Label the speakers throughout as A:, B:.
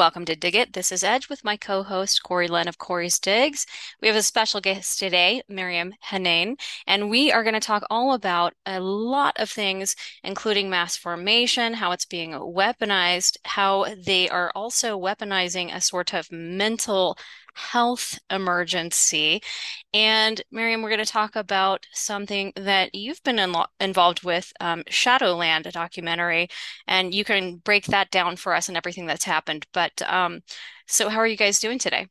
A: Welcome to Dig It. This is Edge with my co host, Corey Lynn of Corey's Digs. We have a special guest today, Maryam Henein, and we are going to talk all about a lot of things, including mass formation, how it's being weaponized, how they are also weaponizing a sort of mental health emergency. And Maryam, we're going to talk about something that you've been in involved with, um, Shadowland, a documentary, and you can break that down for us and everything that's happened. But um, so, how are you guys doing today?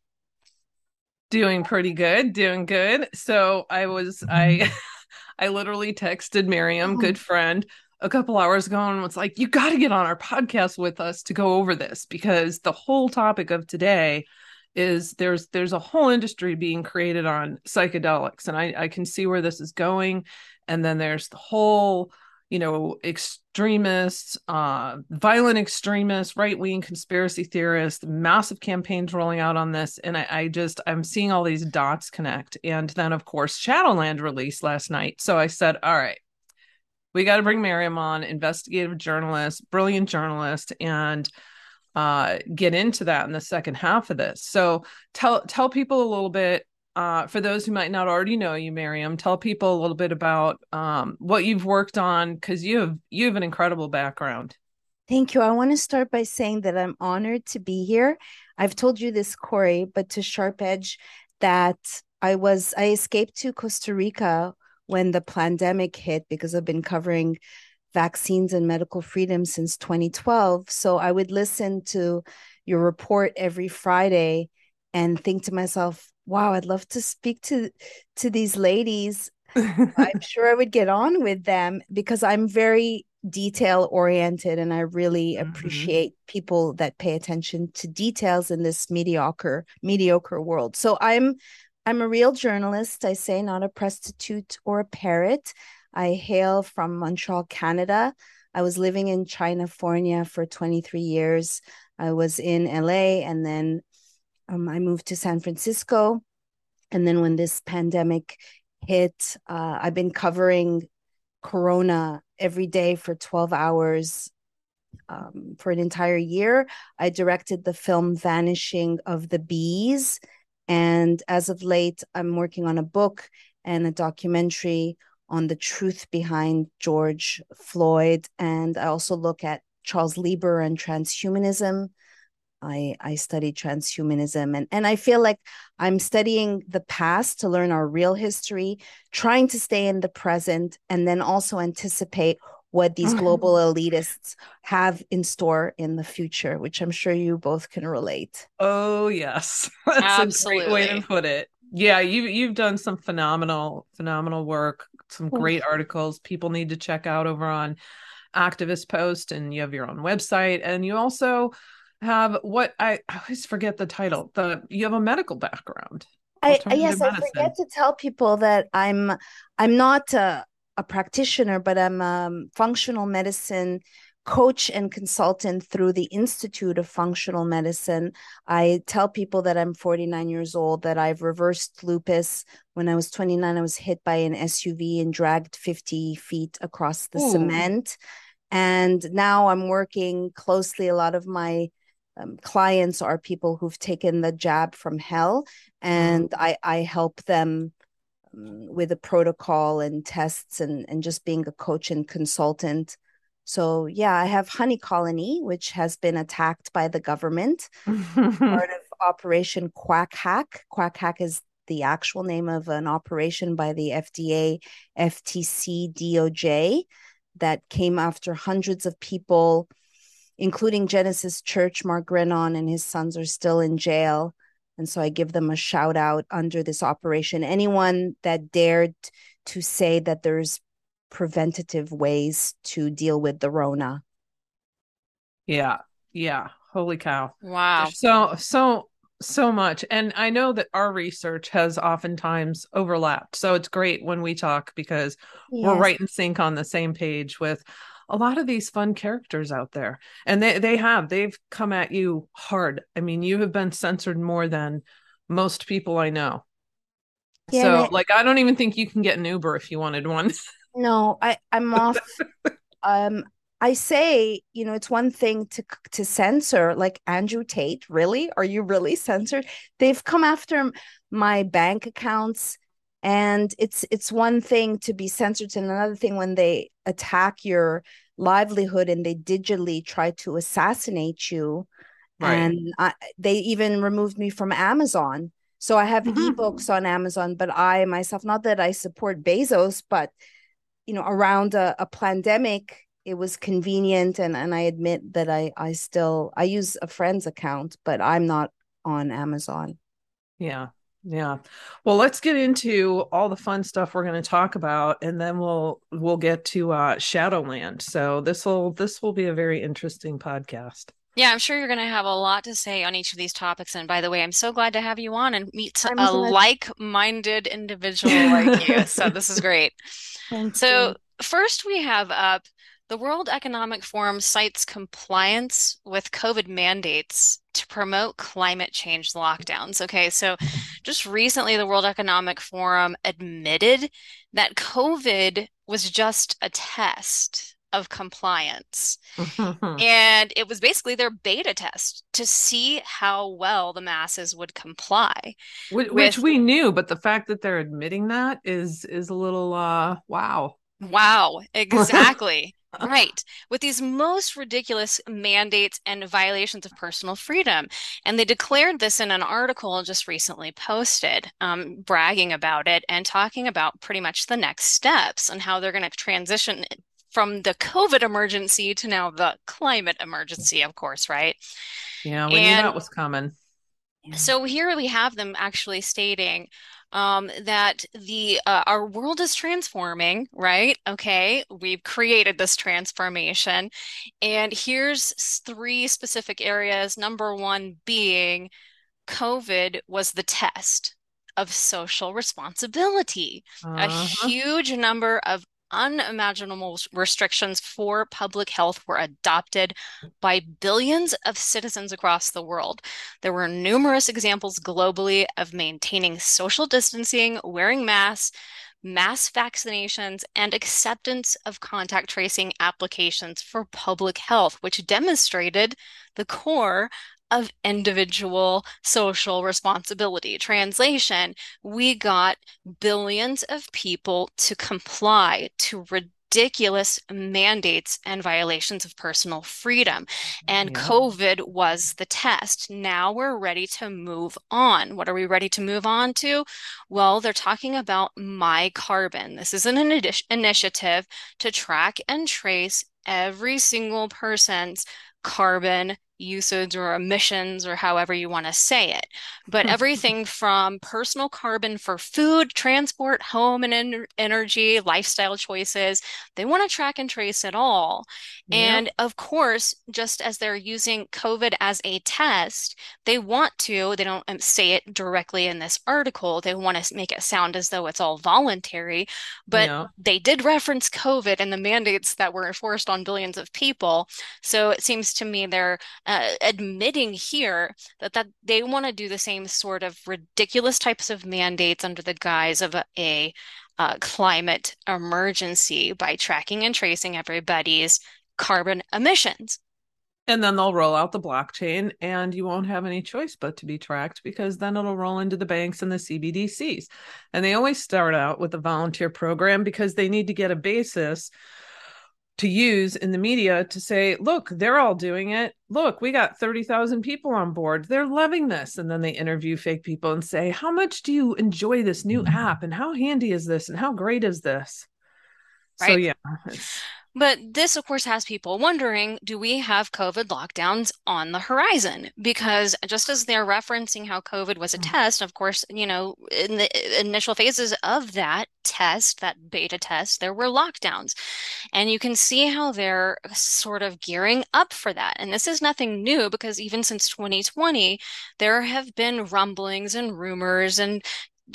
B: Doing pretty good, doing good. So I was I I literally texted Maryam, good oh. friend, a couple hours ago and was like, you got to get on our podcast with us to go over this because the whole topic of today is there's there's a whole industry being created on psychedelics and I, I can see where this is going. And then there's the whole you know extremists uh violent extremists right-wing conspiracy theorists massive campaigns rolling out on this. And I, I just i'm seeing all these dots connect. And then of course shadowland released last night. So i said all right we got to bring Maryam on, investigative journalist, brilliant journalist, and uh, get into that in the second half of this. So tell tell people a little bit uh, for those who might not already know you, Maryam. Tell people a little bit about um, what you've worked on because you have you have an incredible background.
C: Thank you. I want to start by saying that I'm honored to be here. I've told you this, Corey, but to Sharp Edge, that I was I escaped to Costa Rica when the pandemic hit because I've been covering vaccines and medical freedom since 2012. So I would listen to your report every Friday and think to myself, wow, I'd love to speak to to these ladies. I'm sure I would get on with them because I'm very detail oriented and I really mm-hmm. appreciate people that pay attention to details in this mediocre mediocre world. So I'm I'm a real journalist, I say not a prostitute or a parrot. I hail from Montreal, Canada. I was living in California for 23 years. I was in LA and then um, I moved to San Francisco. And then when this pandemic hit, uh, I've been covering Corona every day for 12 hours um, for an entire year. I directed the film Vanishing of the Bees. And as of late, I'm working on a book and a documentary on the truth behind George Floyd. And I also look at Charles Lieber and transhumanism. I, I study transhumanism and, and I feel like I'm studying the past to learn our real history, trying to stay in the present, and then also anticipate what these global elitists have in store in the future, which I'm sure you both can relate.
B: Oh yes. That's Absolutely. a great way to put it. Yeah, you you've done some phenomenal, phenomenal work some great articles people need to check out over on activist post and you have your own website and you also have what I, I always forget the title the you have a medical background
C: I, yes medicine. i forget to tell people that i'm i'm not a, a practitioner but i'm a functional medicine coach and consultant through the Institute of Functional Medicine. I tell people that I'm 49 years old, that I've reversed lupus. When I was 29, I was hit by an SUV and dragged 50 feet across the Ooh. cement. And now I'm working closely. A lot of my um, clients are people who've taken the jab from hell, and I, I help them um, with a protocol and tests and, and just being a coach and consultant so yeah, I have Honey Colony, which has been attacked by the government, part of Operation Quack Hack. Quack Hack is the actual name of an operation by the FDA, FTC, DOJ that came after hundreds of people, including Genesis Church. Mark Grenon and his sons are still in jail. And so I give them a shout out under this operation. Anyone that dared to say that there's preventative ways to deal with the Rona.
B: Yeah. Yeah. Holy cow.
A: Wow.
B: So, so, so much. And I know that our research has oftentimes overlapped. So it's great when we talk because yes. we're right in sync on the same page with a lot of these fun characters out there. And they, they have, they've come at you hard. I mean, you have been censored more than most people I know. Yeah, so, like, I don't even think you can get an Uber if you wanted one.
C: No, I I'm off. um, I say, you know, it's one thing to to censor like Andrew Tate. Really, are you really censored? They've come after my bank accounts, and it's it's one thing to be censored, and another thing when they attack your livelihood and they digitally try to assassinate you. Right. And I, they even removed me from Amazon. So I have mm-hmm. ebooks on Amazon, but I myself, not that I support Bezos, but you know, around a, a pandemic, it was convenient and, and I admit that I, I still I use a friend's account, but I'm not on Amazon.
B: Yeah. Yeah. Well, let's get into all the fun stuff we're going to talk about and then we'll we'll get to uh Shadowland. So this will this will be a very interesting podcast.
A: Yeah, I'm sure you're going to have a lot to say on each of these topics. And by the way, I'm so glad to have you on and meet I'm a like-minded individual like you. So this is great. so first we have up the World Economic Forum cites compliance with COVID mandates to promote climate change lockdowns. Okay, so just recently, the World Economic Forum admitted that COVID was just a test of compliance. and it was basically their beta test to see how well the masses would comply.
B: Which, with... we knew, but the fact that they're admitting that is is a little uh wow.
A: Wow, exactly. right. With these most ridiculous mandates and violations of personal freedom. And they declared this in an article just recently posted, um, bragging about it and talking about pretty much the next steps and how they're going to transition from the COVID emergency to now the climate emergency, of course, right?
B: Yeah, we and knew that was coming.
A: So here we have them actually stating um, that the uh, our world is transforming, right? Okay, we've created this transformation, and here's three specific areas. Number one being COVID was the test of social responsibility. Uh-huh. A huge number of unimaginable restrictions for public health were adopted by billions of citizens across the world. There were numerous examples globally of maintaining social distancing, wearing masks, mass vaccinations, and acceptance of contact tracing applications for public health, which demonstrated the core of individual social responsibility. Translation, we got billions of people to comply to ridiculous mandates and violations of personal freedom. And yeah. COVID was the test. Now we're ready to move on. What are we ready to move on to? Well, they're talking about My Carbon. This is an initiative to track and trace every single person's carbon usage or emissions or however you want to say it. But hmm. everything from personal carbon for food, transport, home and en- energy, lifestyle choices, they want to track and trace it all. And of course, just as they're using COVID as a test, they want to, they don't um, say it directly in this article, they want to make it sound as though it's all voluntary, but they did reference COVID and the mandates that were enforced on billions of people. So it seems to me they're uh, admitting here that that they want to do the same sort of ridiculous types of mandates under the guise of a, a uh, climate emergency by tracking and tracing everybody's carbon emissions.
B: And then they'll roll out the blockchain, and you won't have any choice but to be tracked because then it'll roll into the banks and the CBDCs. And they always start out with a volunteer program because they need to get a basis to use in the media to say, look, they're all doing it. Look, we got 30,000 people on board. They're loving this. And then they interview fake people and say, how much do you enjoy this new mm-hmm. app? And how handy is this? And how great is this? Right. So, yeah.
A: But this, of course, has people wondering do we have COVID lockdowns on the horizon? Because just as they're referencing how COVID was a mm. test, of course, you know, in the initial phases of that test, that beta test, there were lockdowns. And you can see how they're sort of gearing up for that. And this is nothing new because even since 2020, there have been rumblings and rumors and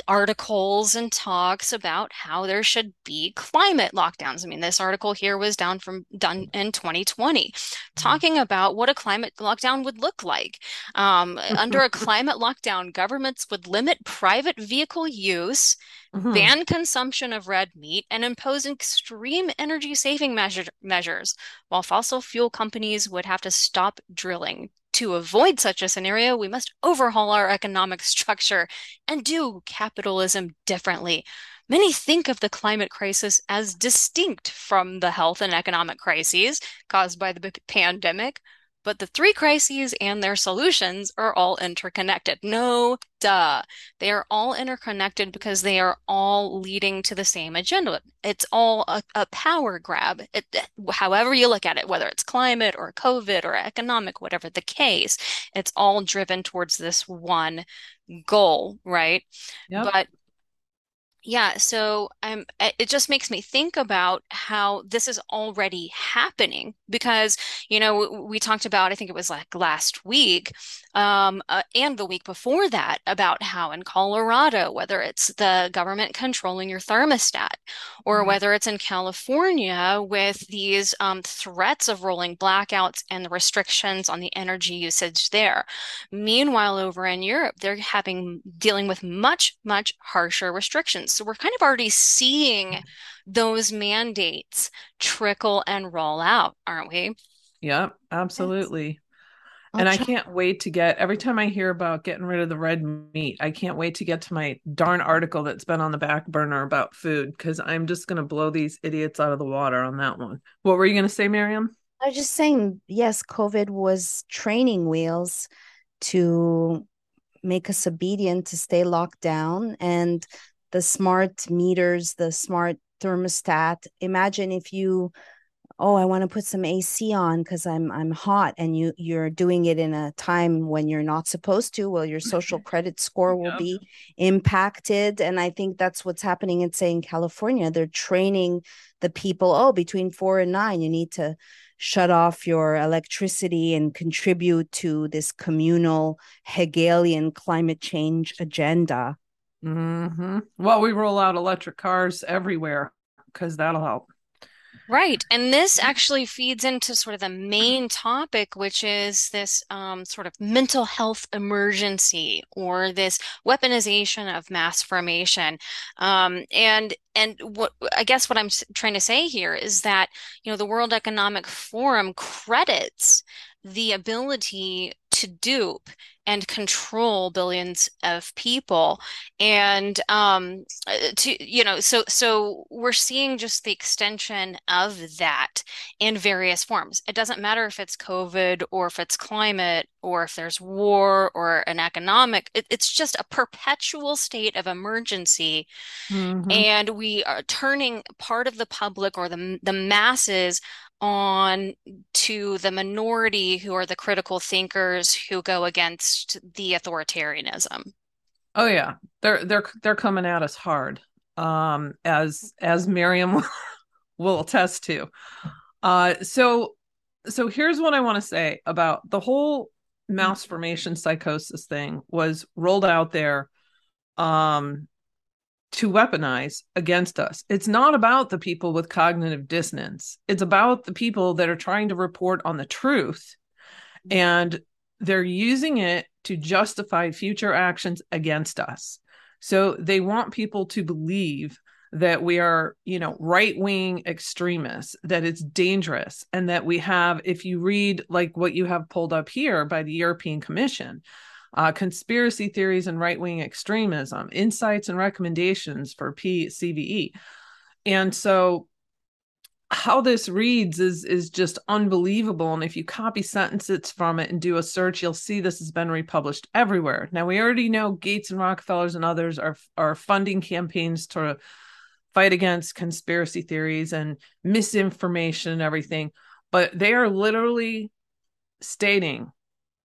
A: articles and talks about how there should be climate lockdowns. I mean, this article here was down from done in 2020, talking about what a climate lockdown would look like. Um, under a climate lockdown, governments would limit private vehicle use, mm-hmm. ban consumption of red meat, and impose extreme energy saving measure- measures, while fossil fuel companies would have to stop drilling to avoid such a scenario, we must overhaul our economic structure and do capitalism differently. Many think of the climate crisis as distinct from the health and economic crises caused by the pandemic, but the three crises and their solutions are all interconnected. No, duh. They are all interconnected because they are all leading to the same agenda. It's all a, a power grab. It, however you look at it, whether it's climate or COVID or economic, whatever the case, it's all driven towards this one goal, right? Yep. But yeah, so um, it just makes me think about how this is already happening because, you know, we talked about, I think it was like last week um, uh, and the week before that about how in Colorado, whether it's the government controlling your thermostat or mm-hmm. whether it's in California with these um, threats of rolling blackouts and the restrictions on the energy usage there. Meanwhile, over in Europe, they're having dealing with much, much harsher restrictions. So we're kind of already seeing those mandates trickle and roll out, aren't we?
B: Yep, absolutely. and I can't wait to get every time I hear about getting rid of the red meat, I can't wait to get to my darn article that's been on the back burner about food because I'm just going to blow these idiots out of the water on that one. What were you going to say, Maryam?
C: I was just saying, yes, COVID was training wheels to make us obedient to stay locked down. And the smart meters, the smart thermostat. Imagine if you oh i want to put some ac on because i'm i'm hot and you you're doing it in a time when you're not supposed to well your social credit score will yep. be impacted and i think that's what's happening in say in california they're training the people oh between four and nine you need to shut off your electricity and contribute to this communal hegelian climate change agenda
B: Mm-hmm. Well, we roll out electric cars everywhere because that'll help.
A: Right. And this actually feeds into sort of the main topic, which is this um, sort of mental health emergency or this weaponization of mass formation. Um, and and what I guess what I'm trying to say here is that, you know, the World Economic Forum credits the ability to dupe and control billions of people. And um to you know so so we're seeing just the extension of that in various forms. It doesn't matter if it's covid or if it's climate or if there's war or an economic it, it's just a perpetual state of emergency. Mm-hmm. and we are turning part of the public or the the masses on to the minority who are the critical thinkers who go against the authoritarianism.
B: Oh yeah, they're they're they're coming at us hard, um, as as Maryam will attest to. Uh, so so here's what I want to say about the whole mass formation psychosis thing was rolled out there um to weaponize against us. It's not about the people with cognitive dissonance. It's about the people that are trying to report on the truth and they're using it to justify future actions against us. So they want people to believe that we are, you know, right-wing extremists, that it's dangerous and that we have if you read like what you have pulled up here by the European Commission, uh, conspiracy theories and right wing extremism, insights and recommendations for PCVE. And so how this reads is is just unbelievable and if you copy sentences from it and do a search you'll see this has been republished everywhere now we already know gates and rockefellers and others are are funding campaigns to fight against conspiracy theories and misinformation and everything but they are literally stating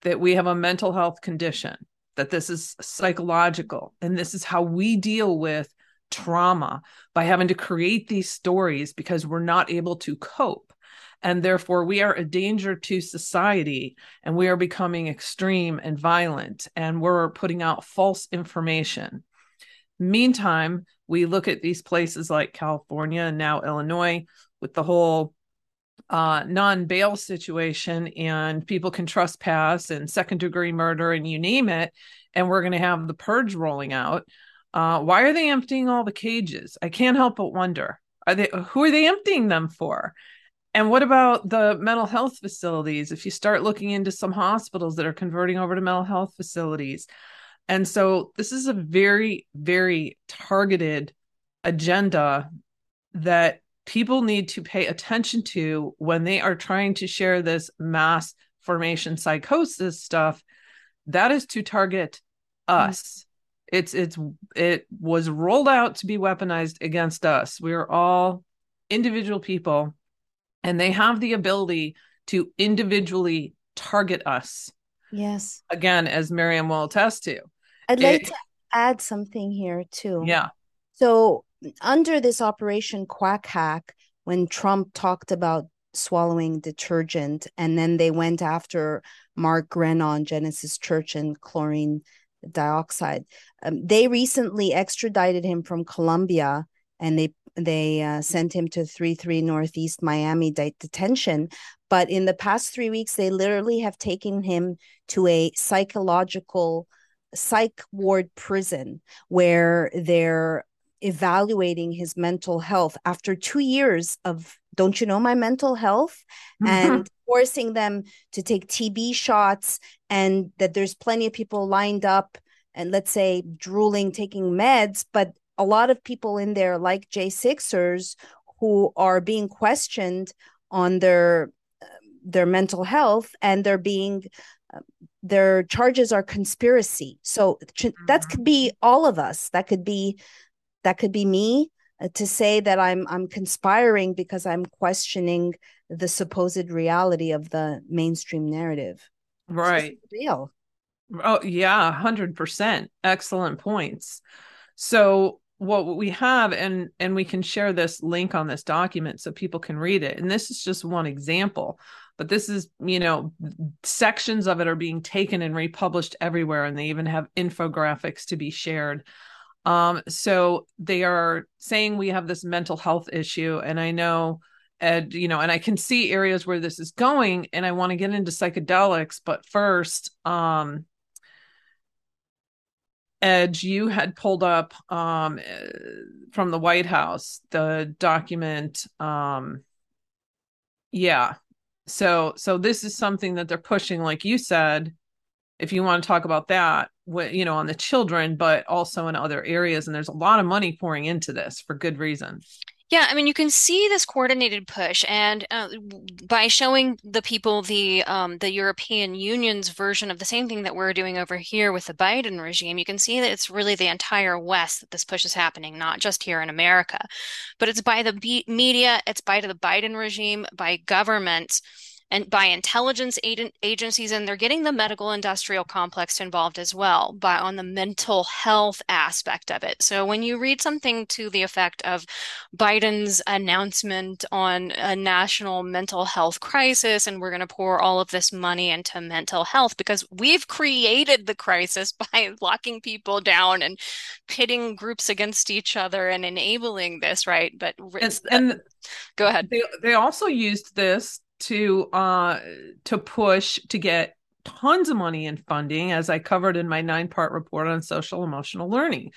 B: that we have a mental health condition, that this is psychological, and this is how we deal with trauma by having to create these stories because we're not able to cope. And therefore, we are a danger to society and we are becoming extreme and violent and we're putting out false information. Meantime, we look at these places like California and now Illinois with the whole uh, non bail situation, and people can trespass and second degree murder and you name it. And we're going to have the purge rolling out. Uh, why are they emptying all the cages? I can't help but wonder. Are they who are they emptying them for? And what about the mental health facilities? If you start looking into some hospitals that are converting over to mental health facilities. And so this is a very, very targeted agenda that people need to pay attention to when they are trying to share this mass formation psychosis stuff. That is to target mm-hmm. us. It's it's it was rolled out to be weaponized against us. We are all individual people and they have the ability to individually target us.
C: Yes.
B: Again, as Maryam will attest to.
C: I'd like it, to add something here too.
B: Yeah.
C: So under this Operation Quack Hack, when Trump talked about swallowing detergent, and then they went after Mark Grenon, Genesis Church, and chlorine dioxide. Um, they recently extradited him from Colombia, and they they uh, sent him to 33 Northeast Miami de- detention. But in the past three weeks, they literally have taken him to a psychological psych ward prison where they're evaluating his mental health after two years of don't you know my mental health? mm-hmm. and forcing them to take tb shots and that there's plenty of people lined up and let's say drooling taking meds but a lot of people in there like j6ers who are being questioned on their their mental health and they're being their charges are conspiracy. So that could be all of us. That could be that could be me uh, to say that i'm i'm conspiring because i'm questioning the supposed reality of the mainstream narrative.
B: Right.
C: real.
B: Oh yeah 100% excellent points. So what we have and and we can share this link on this document so people can read it. And this is just one example but this is you know sections of it are being taken and republished everywhere and they even have infographics to be shared um, so they are saying we have this mental health issue and i know and you know and i can see areas where this is going and i want to get into psychedelics but first um Edge, you had pulled up um, from the White House the document. Um, yeah, so so this is something that they're pushing like you said if you want to talk about that you know on the children but also in other areas and there's a lot of money pouring into this for good reason.
A: Yeah, I mean, you can see this coordinated push, and uh, by showing the people the um, the European Union's version of the same thing that we're doing over here with the Biden regime, you can see that it's really the entire West that this push is happening, not just here in America, but it's by the media, it's by the Biden regime, by governments and by intelligence agencies and they're getting the medical industrial complex involved as well by on the mental health aspect of it. So when you read something to the effect of biden's announcement on a national mental health crisis and we're going to pour all of this money into mental health because we've created the crisis by locking people down and pitting groups against each other and enabling this right? But
B: and, and
A: go ahead.
B: they, they also used this to uh to push to get tons of money in funding as i covered in my nine part report on social emotional learning.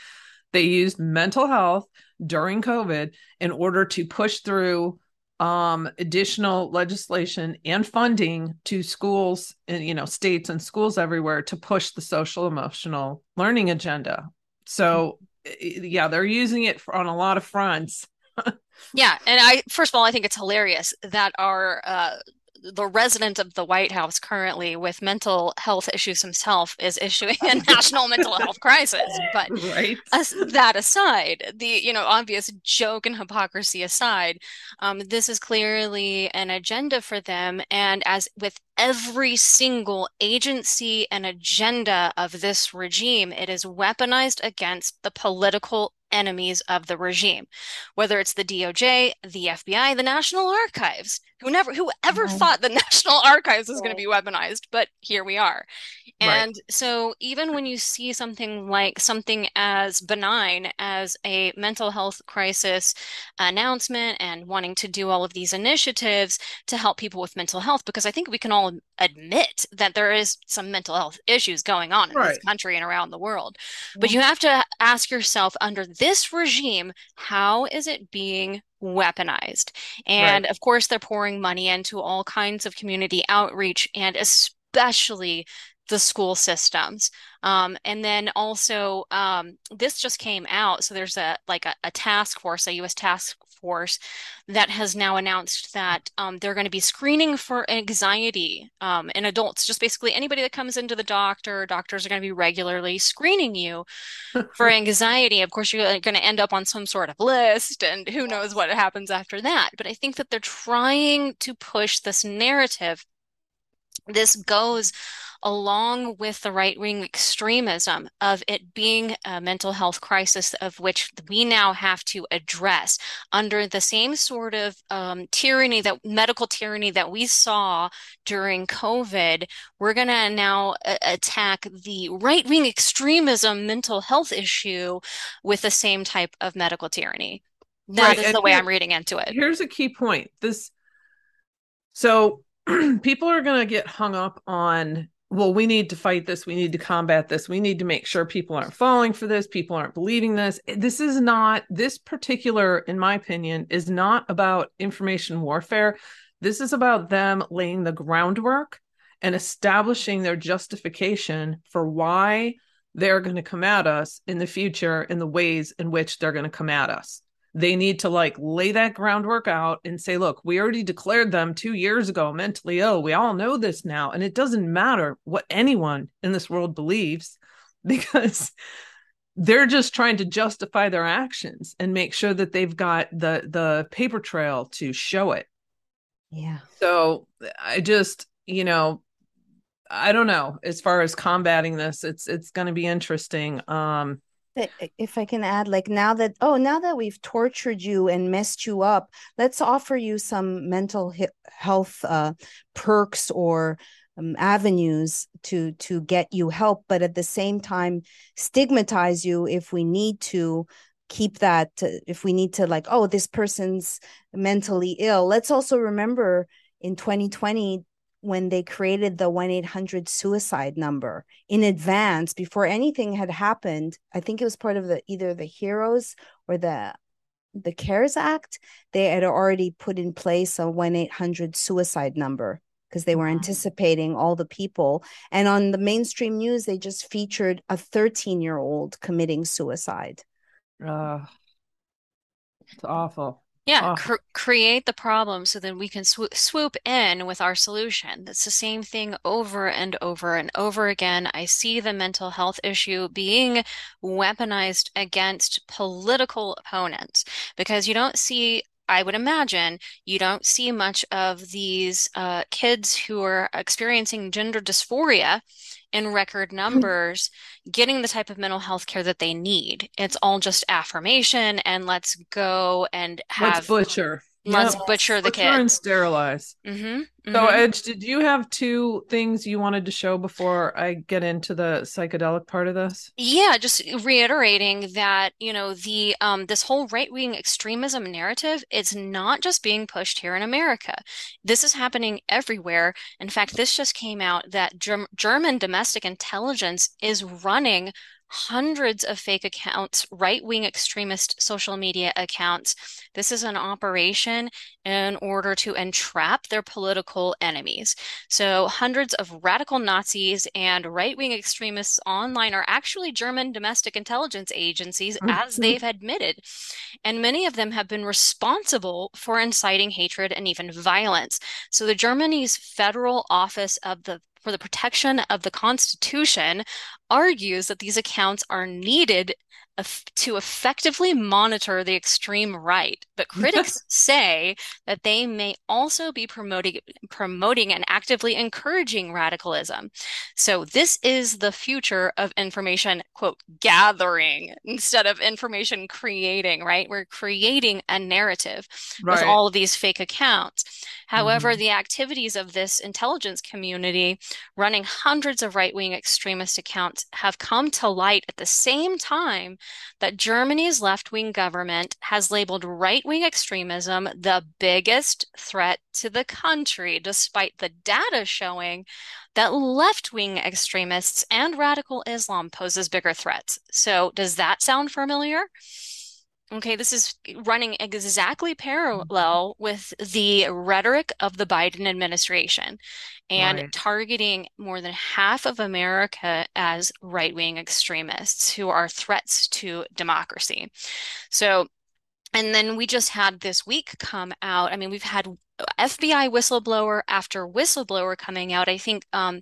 B: They used mental health during covid in order to push through um, additional legislation and funding to schools and you know states and schools everywhere to push the social emotional learning agenda. So yeah they're using it for, on a lot of fronts
A: yeah, and I first of all, I think it's hilarious that our uh, the resident of the White House currently with mental health issues himself is issuing a national mental health crisis. But right. as, that aside, the you know obvious joke and hypocrisy aside, um, this is clearly an agenda for them. And as with every single agency and agenda of this regime, it is weaponized against the political enemies of the regime, whether it's the DOJ, the FBI, the National Archives, who never, whoever right. thought the National Archives was right. going to be weaponized, but here we are. And right. so even when you see something like something as benign as a mental health crisis announcement and wanting to do all of these initiatives to help people with mental health, because I think we can all admit that there is some mental health issues going on in this country and around the world. But you have to ask yourself under this regime, how is it being weaponized? And right. of course, they're pouring money into all kinds of community outreach and especially the school systems. Um, and then also, um, this just came out. So there's a like a, a, task force, a U.S. task force, that has now announced that um, they're going to be screening for anxiety um, in adults. Just basically anybody that comes into the doctor, doctors are going to be regularly screening you for anxiety. Of course, you're going to end up on some sort of list, and who knows what happens after that. But I think that they're trying to push this narrative. This goes along with the right wing extremism of it being a mental health crisis of which we now have to address under the same sort of um, tyranny that medical tyranny that we saw during COVID. We're going to now a- attack the right wing extremism mental health issue with the same type of medical tyranny. That right. is and the way here, I'm reading into it.
B: Here's a key point. This so people are going to get hung up on well, we need to fight this. We need to combat this. We need to make sure people aren't falling for this. People aren't believing this. This is not, this particular, in my opinion, is not about information warfare. This is about them laying the groundwork and establishing their justification for why they're going to come at us in the future in the ways in which they're going to come at us they need to like lay that groundwork out and say look we already declared them 2 years ago mentally ill. We all know this now. And it doesn't matter what anyone in this world believes because they're just trying to justify their actions and make sure that they've got the the paper trail to show it.
C: Yeah.
B: So i just you know i don't know. As far as combating this it's it's going to be interesting. Um
C: if I can add, like now that, oh, now that we've tortured you and messed you up, let's offer you some mental health uh, perks or um, avenues to to get you help, but at the same time stigmatize you if we need to keep that if we need to like oh this person's mentally ill. Let's also remember in 2020 when they created the 1-800 suicide number in advance before anything had happened i think it was part of the either the heroes or the the cares act they had already put in place a 1-800 suicide number because they were wow. anticipating all the people. And on the mainstream news they just featured a 13 year old committing suicide.
B: Uh, it's awful
A: yeah, oh. cr create the problem so then we can sw swoop in with our solution. That's the same thing over and over and over again. I see the mental health issue being weaponized against political opponents because you don't see I would imagine you don't see much of these uh, kids who are experiencing gender dysphoria in record hmm. numbers getting the type of mental health care that they need. It's all just affirmation and let's go and have
B: let's butcher.
A: Let's yep. butcher the
B: butcher kid and sterilize.
A: Mm-hmm, mm-hmm.
B: So, Edge, did you have two things you wanted to show before I get into the psychedelic part of this?
A: Yeah, just reiterating that you know the um this whole right wing extremism narrative it's not just being pushed here in America. This is happening everywhere. In fact, this just came out that Germ- German domestic intelligence is running hundreds of fake accounts, right wing extremist social media accounts. This is an operation in order to entrap their political enemies. So, hundreds of radical Nazis and right wing extremists online are actually German domestic intelligence agencies, mm-hmm. as they've admitted. And many of them have been responsible for inciting hatred and even violence. So, the Germany's Federal Office of the for the protection of the Constitution argues that these accounts are needed to effectively monitor the extreme right. But critics say that they may also be promoting promoting and actively encouraging radicalism. So this is the future of information quote gathering instead of information creating, right? We're creating a narrative right. with all of these fake accounts. However, mm-hmm. the activities of this intelligence community running hundreds of right-wing extremist accounts have come to light at the same time that Germany's left wing government has labeled right wing extremism the biggest threat to the country, despite the data showing that left wing extremists and radical Islam poses bigger threats. So, does that sound familiar? Okay, this is running exactly parallel with the rhetoric of the Biden administration and right. targeting more than half of America as right wing extremists who are threats to democracy. So, and then we just had this week come out. I mean, we've had FBI whistleblower after whistleblower coming out. I think um,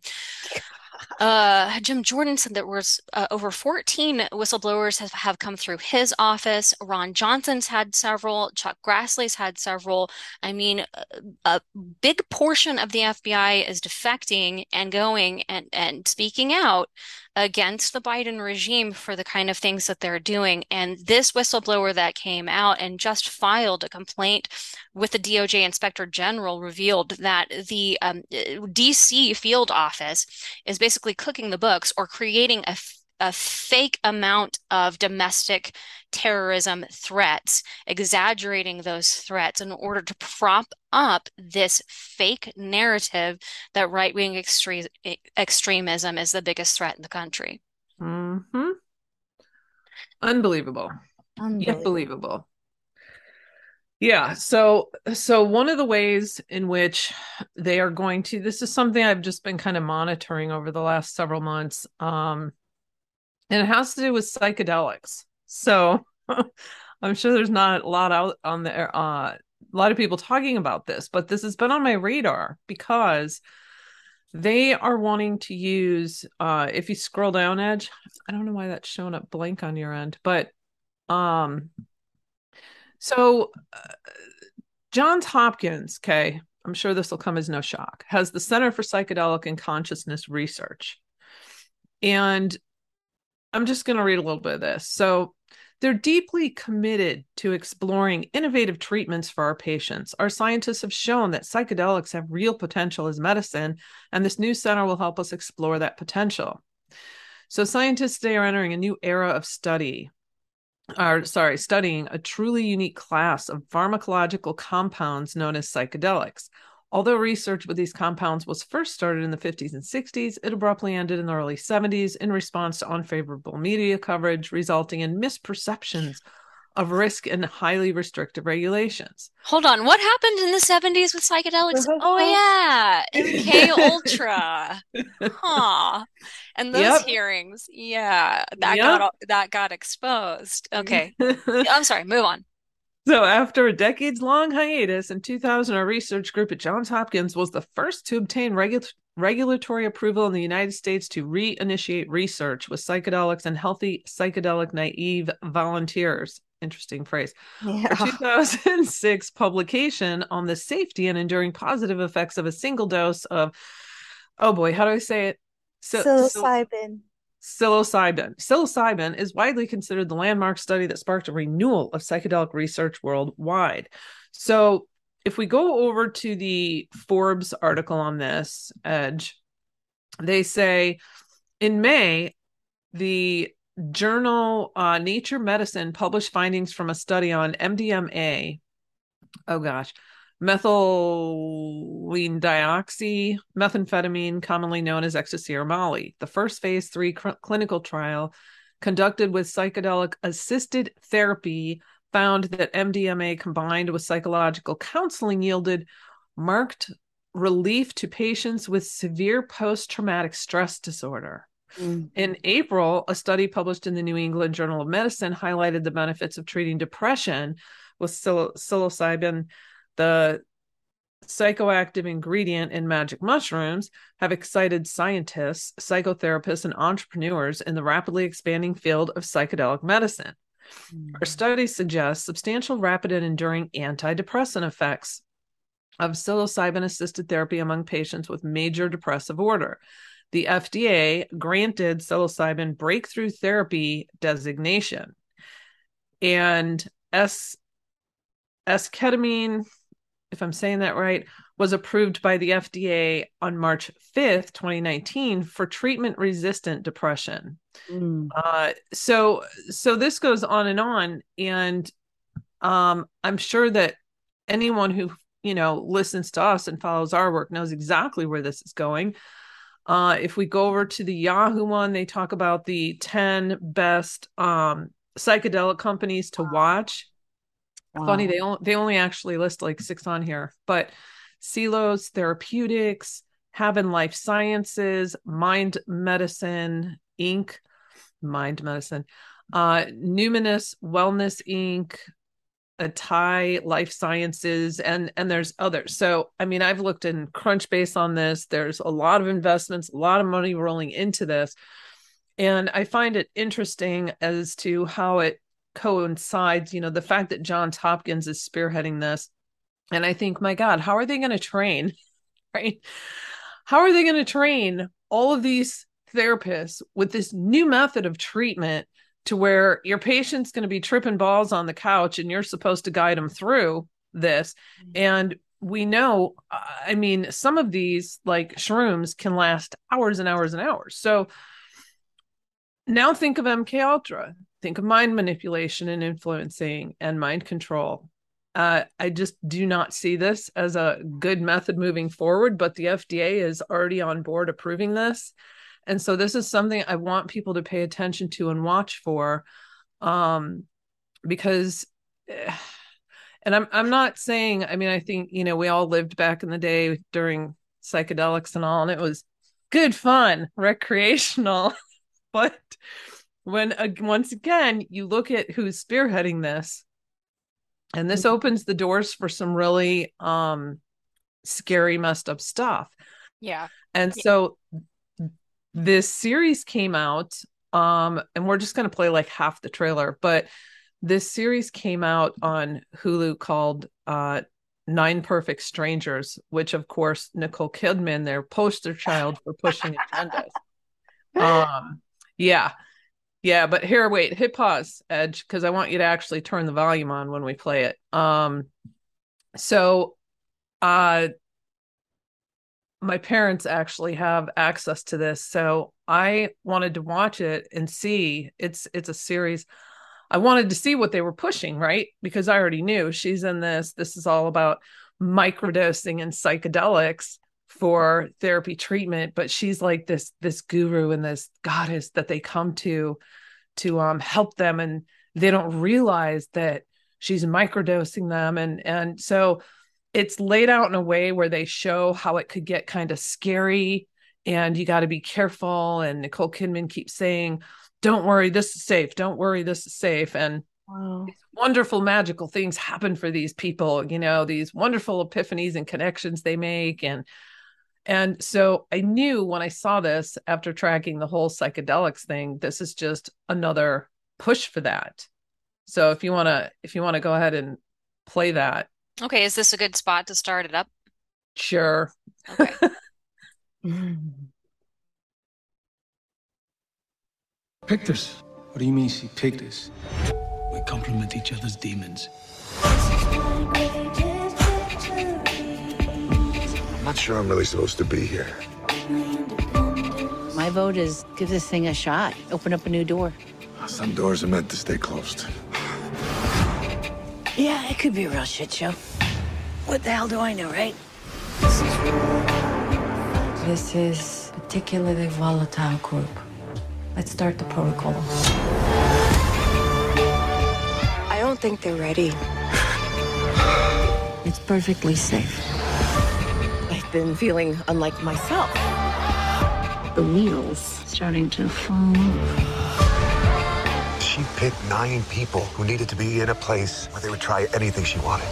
A: uh, Jim Jordan said there was uh, over 14 whistleblowers have, have come through his office. Ron Johnson's had several. Chuck Grassley's had several. I mean, a, a big portion of the FBI is defecting and going and, and speaking out against the Biden regime for the kind of things that they're doing. And this whistleblower that came out and just filed a complaint with the DOJ Inspector General revealed that the um, DC field office is basically cooking the books or creating a a fake amount of domestic terrorism threats, exaggerating those threats in order to prop up this fake narrative that right wing extre- extremism is the biggest threat in the country.
B: Mm-hmm. Unbelievable. Unbelievable. believable. Yeah. So, so one of the ways in which they are going to, this is something I've just been kind of monitoring over the last several months. Um, and it has to do with psychedelics. So I'm sure there's not a lot out on there, uh, a lot of people talking about this, but this has been on my radar because they are wanting to use. Uh, if you scroll down, Edge, I don't know why that's showing up blank on your end, but um, so uh, Johns Hopkins, okay, I'm sure this will come as no shock, has the Center for Psychedelic and Consciousness Research. And I'm just going to read a little bit of this. So, they're deeply committed to exploring innovative treatments for our patients. Our scientists have shown that psychedelics have real potential as medicine, and this new center will help us explore that potential. So, scientists today are entering a new era of study, are sorry, studying a truly unique class of pharmacological compounds known as psychedelics. Although research with these compounds was first started in the 50s and 60s, it abruptly ended in the early 70s in response to unfavorable media coverage, resulting in misperceptions of risk and highly restrictive regulations.
A: Hold on, what happened in the 70s with psychedelics? oh yeah, MK Ultra. huh. And those yep. hearings, yeah, that yep. got that got exposed. Okay. I'm sorry, move on.
B: So, after a decades long hiatus, in 2000, a research group at Johns Hopkins was the first to obtain regu- regulatory approval in the United States to reinitiate research with psychedelics and healthy psychedelic naive volunteers. Interesting phrase. Yeah. 2006 publication on the safety and enduring positive effects of a single dose of, oh boy, how do I say it?
C: So, psilocybin.
B: Psilocybin. Psilocybin is widely considered the landmark study that sparked a renewal of psychedelic research worldwide. So, if we go over to the Forbes article on this, Edge, they say in May, the journal uh, Nature Medicine published findings from a study on MDMA. Oh gosh, methylene dioxy, methamphetamine, commonly known as ecstasy or Molly, the first phase three cl- clinical trial conducted with psychedelic assisted therapy found that MDMA combined with psychological counseling yielded marked relief to patients with severe post traumatic stress disorder. Mm. In April, a study published in the New England Journal of Medicine highlighted the benefits of treating depression with psil- psilocybin the psychoactive ingredient in magic mushrooms have excited scientists, psychotherapists, and entrepreneurs in the rapidly expanding field of psychedelic medicine. Mm. Our studies suggest substantial, rapid, and enduring antidepressant effects of psilocybin assisted therapy among patients with major depressive order. The FDA granted psilocybin breakthrough therapy designation. And S esketamine, if I'm saying that right, was approved by the FDA on March 5th, 2019 for treatment resistant depression. Mm. Uh, so so this goes on and on and um, I'm sure that anyone who you know listens to us and follows our work knows exactly where this is going. Uh, if we go over to the Yahoo one, they talk about the 10 best um, psychedelic companies to watch. Wow. Funny, they only they only actually list like six on here, but Seelos Therapeutics, Haven Life Sciences, Mind Medicine Inc., Mind Medicine, uh, Numinous Wellness Inc., Atai Life Sciences, and and there's others. So I mean, I've looked in Crunchbase on this. There's a lot of investments, a lot of money rolling into this, and I find it interesting as to how it coincides, you know, the fact that Johns Hopkins is spearheading this. And I think, my God, how are they going to train? Right? How are they going to train all of these therapists with this new method of treatment to where your patient's going to be tripping balls on the couch and you're supposed to guide them through this? Mm-hmm. And we know, I mean, some of these like shrooms can last hours and hours and hours. So now think of MK Ultra think of mind manipulation and influencing and mind control. Uh, I just do not see this as a good method moving forward, but the FDA is already on board approving this. And so this is something I want people to pay attention to and watch for. Um, because eh, and I'm I'm not saying, I mean, I think, you know, we all lived back in the day during psychedelics and all, and it was good fun, recreational, but when uh, once again you look at who's spearheading this and this mm-hmm. opens the doors for some really um scary messed up stuff
A: yeah
B: and yeah. so this series came out um and we're just going to play like half the trailer but this series came out on hulu called uh nine perfect strangers which of course nicole kidman their poster child for pushing agendas um yeah yeah, but here, wait, hit pause, Edge, because I want you to actually turn the volume on when we play it. Um, so, uh, my parents actually have access to this, so I wanted to watch it and see. It's it's a series. I wanted to see what they were pushing, right? Because I already knew she's in this. This is all about microdosing and psychedelics for therapy treatment but she's like this this guru and this goddess that they come to to um help them and they don't realize that she's microdosing them and and so it's laid out in a way where they show how it could get kind of scary and you got to be careful and Nicole Kidman keeps saying don't worry this is safe don't worry this is safe and wow. wonderful magical things happen for these people you know these wonderful epiphanies and connections they make and and so I knew when I saw this after tracking the whole psychedelics thing, this is just another push for that. So if you want to if you want to go ahead and play that.
A: Okay, is this a good spot to start it up?
B: Sure.
A: Okay.
D: picked us. What do you mean she picked us? We complement each other's demons.
E: Not sure I'm really supposed to be here.
F: My vote is give this thing a shot. Open up a new door.
E: Some doors are meant to stay closed.
F: Yeah, it could be a real shit show. What the hell do I know, right?
G: This is particularly volatile group. Let's start the protocol.
H: I don't think they're ready.
G: It's perfectly safe
F: been feeling unlike myself.
G: The wheels starting to fall off.
E: She picked nine people who needed to be in a place where they would try anything she wanted.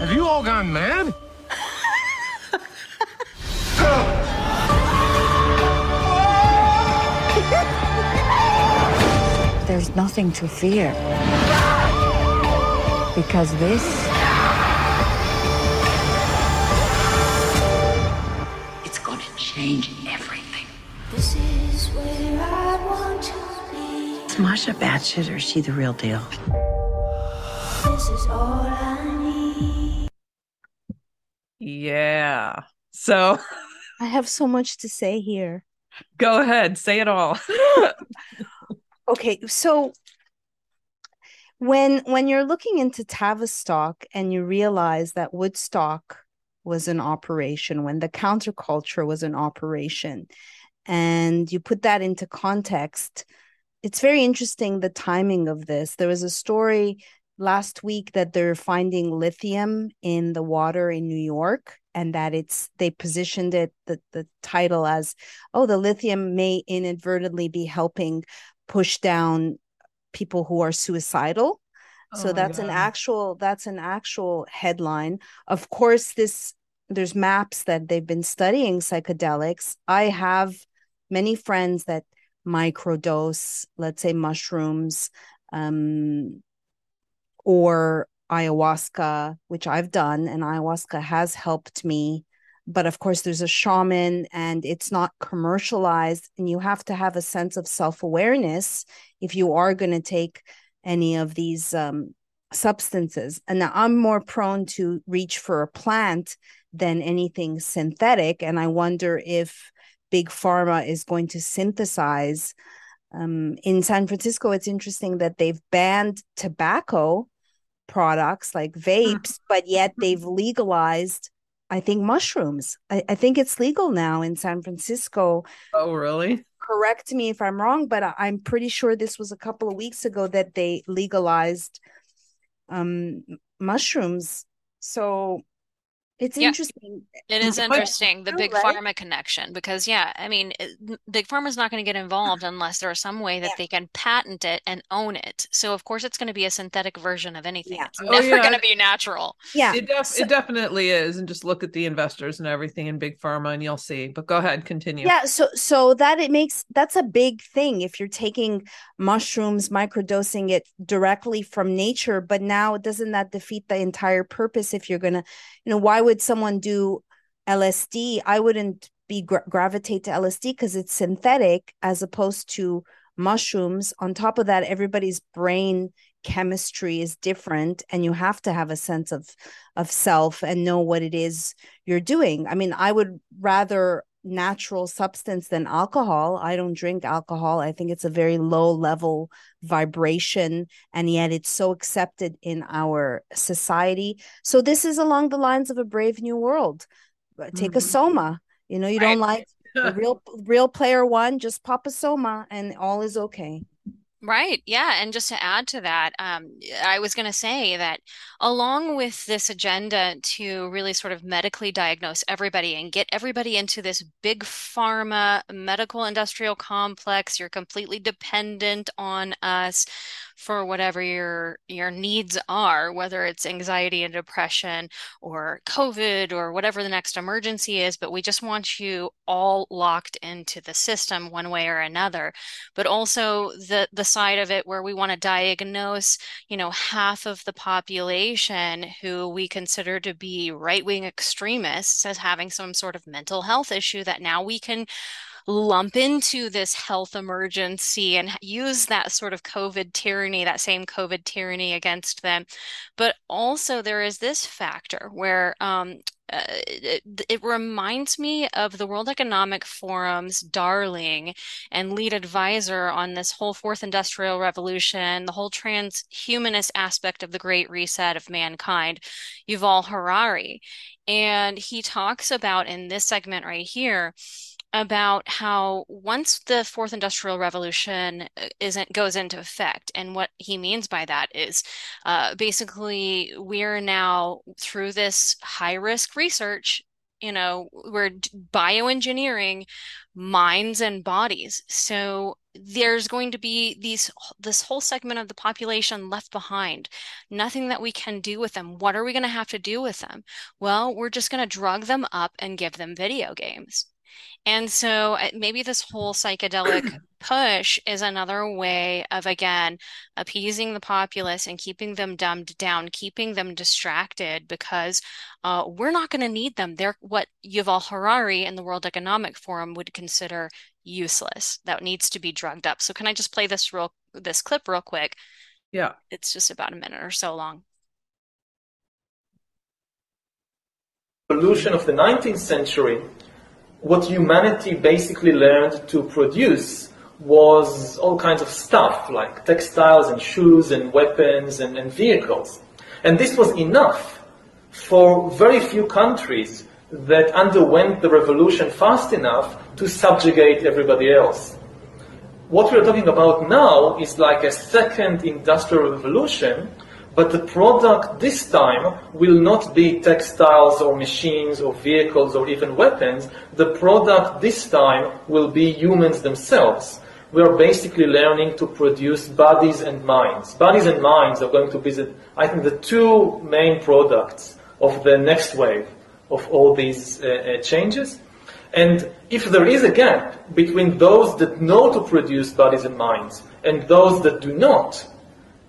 D: Have you all gone mad?
G: There's nothing to fear. Because this
F: change everything.
I: This is where I want to be.
F: Is Masha batshit or is she the real deal?
I: This is all I need.
B: Yeah. So
C: I have so much to say here.
B: go ahead, say it all.
C: Okay, so when when you're looking into Tavistock and you realize that Woodstock was an operation, when the counterculture was an operation, and you put that into context, it's very interesting the timing of this. There was a story last week that they're finding lithium in the water in New York and that it's they positioned it the, the title as oh the lithium may inadvertently be helping push down people who are suicidal so
B: my
C: that's an actual that's an actual headline. Of course this there's maps that they've been studying psychedelics. I have many friends that microdose let's say mushrooms um or ayahuasca which i've done and ayahuasca has helped me. But of course there's a shaman and it's not commercialized and you have to have a sense of self-awareness if you are going to take any of these um, substances and now i'm more prone to reach for a plant than anything synthetic and i wonder if big pharma is going to synthesize um, in san francisco it's interesting that they've banned tobacco products like vapes but yet they've legalized I think mushrooms. I, I think it's legal now in San Francisco.
B: oh, really?
C: Correct me if I'm wrong, but I'm pretty sure this was a couple of weeks ago that they legalized um mushrooms. So it's
A: Yeah.
C: interesting.
A: It is interesting, the big
C: right?
A: pharma connection, because yeah, I mean, it- n- big pharma's not going to get involved unless there's some way that
C: Yeah.
A: they can patent it and own it. So of course it's going to be a synthetic version of anything.
C: Yeah.
A: It's
B: Oh,
A: never
B: yeah.
A: going to be natural.
C: Yeah.
B: It def-
C: So-
B: it definitely is, and just look at the investors and everything in big pharma, and you'll see. But go ahead, continue.
C: Yeah, so so that it makes that's a big thing if you're taking mushrooms, microdosing it directly from nature, but now doesn't that defeat the entire purpose if you're gonna, you know, why would someone do LSD? I wouldn't be gra- gravitate to LSD because it's synthetic as opposed to mushrooms. On top of that, everybody's brain chemistry is different and you have to have a sense of of self and know what it is you're doing. I mean, I would rather natural substance than alcohol. I don't drink alcohol. I think it's a very low level vibration and yet it's so accepted in our society. So this is along the lines of a brave new world. Take a
B: Mhm.
C: soma. You know, you don't like real real player one, just pop a soma and all is okay.
A: Right. Yeah. And just to add to that, um, I was going to say that along with this agenda to really sort of medically diagnose everybody and get everybody into this big pharma medical industrial complex, you're completely dependent on us for whatever your your needs are, whether it's anxiety and depression or COVID or whatever the next emergency is, but we just want you all locked into the system one way or another. But also the the side of it where we want to diagnose, you know, half of the population who we consider to be right-wing extremists as having some sort of mental health issue that now we can lump into this health emergency and use that sort of COVID tyranny, that same COVID tyranny against them. But also there is this factor where um, uh, it, it reminds me of the World Economic Forum's darling and lead advisor on this whole fourth industrial revolution, the whole transhumanist aspect of the Great Reset of mankind, Yuval Harari. And he talks about in this segment right here about how once the fourth industrial revolution uh, isn't goes into effect and what he means by that is uh, basically we're now through this high risk research you know we're bioengineering minds and bodies so there's going to be these this whole segment of the population left behind. Nothing that we can do with them. What are we going to have to do with them? Well, we're just going to drug them up and give them video games. And so uh, maybe this whole psychedelic push is another way of, again, appeasing the populace and keeping them dumbed down, keeping them distracted because uh, we're not going to need them. They're what Yuval Harari in the World Economic Forum would consider useless. That needs to be drugged up. So can I just play this real this clip real quick?
B: Yeah.
A: It's just about a minute or so long.
J: Revolution of the 19th century what humanity basically learned to produce was all kinds of stuff like textiles and shoes and weapons and, and vehicles. And this was enough for very few countries that underwent the revolution fast enough to subjugate everybody else. What we're talking about now is like a second industrial revolution but the product this time will not be textiles or machines or vehicles or even weapons. The product this time will be humans themselves. We are basically learning to produce bodies and minds. Bodies and minds are going to be, the, I think, the two main products of the next wave of all these uh, uh, changes. And if there is a gap between those that know to produce bodies and minds and those that do not,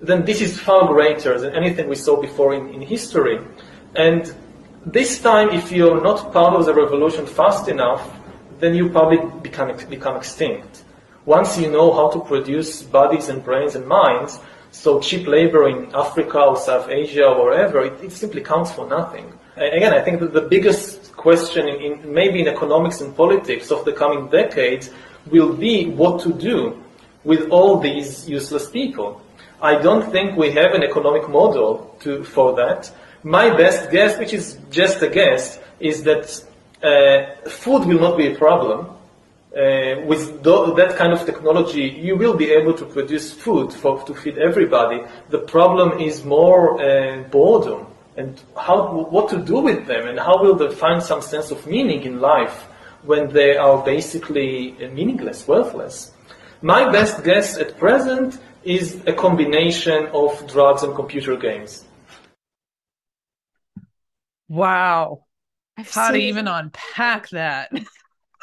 J: then this is far greater than anything we saw before in, in history. And this time, if you're not part of the revolution fast enough, then you probably become, become extinct. Once you know how to produce bodies and brains and minds, so cheap labor in Africa or South Asia or wherever, it, it simply counts for nothing. Again, I think that the biggest question, in, in, maybe in economics and politics of the coming decades, will be what to do with all these useless people. I don't think we have an economic model to, for that. My best guess, which is just a guess, is that uh, food will not be a problem. Uh, with th- that kind of technology, you will be able to produce food for, to feed everybody. The problem is more uh, boredom and how, what to do with them and how will they find some sense of meaning in life when they are basically meaningless, worthless. My best guess at present is a combination of drugs and computer games.
B: Wow. I've How to even unpack that?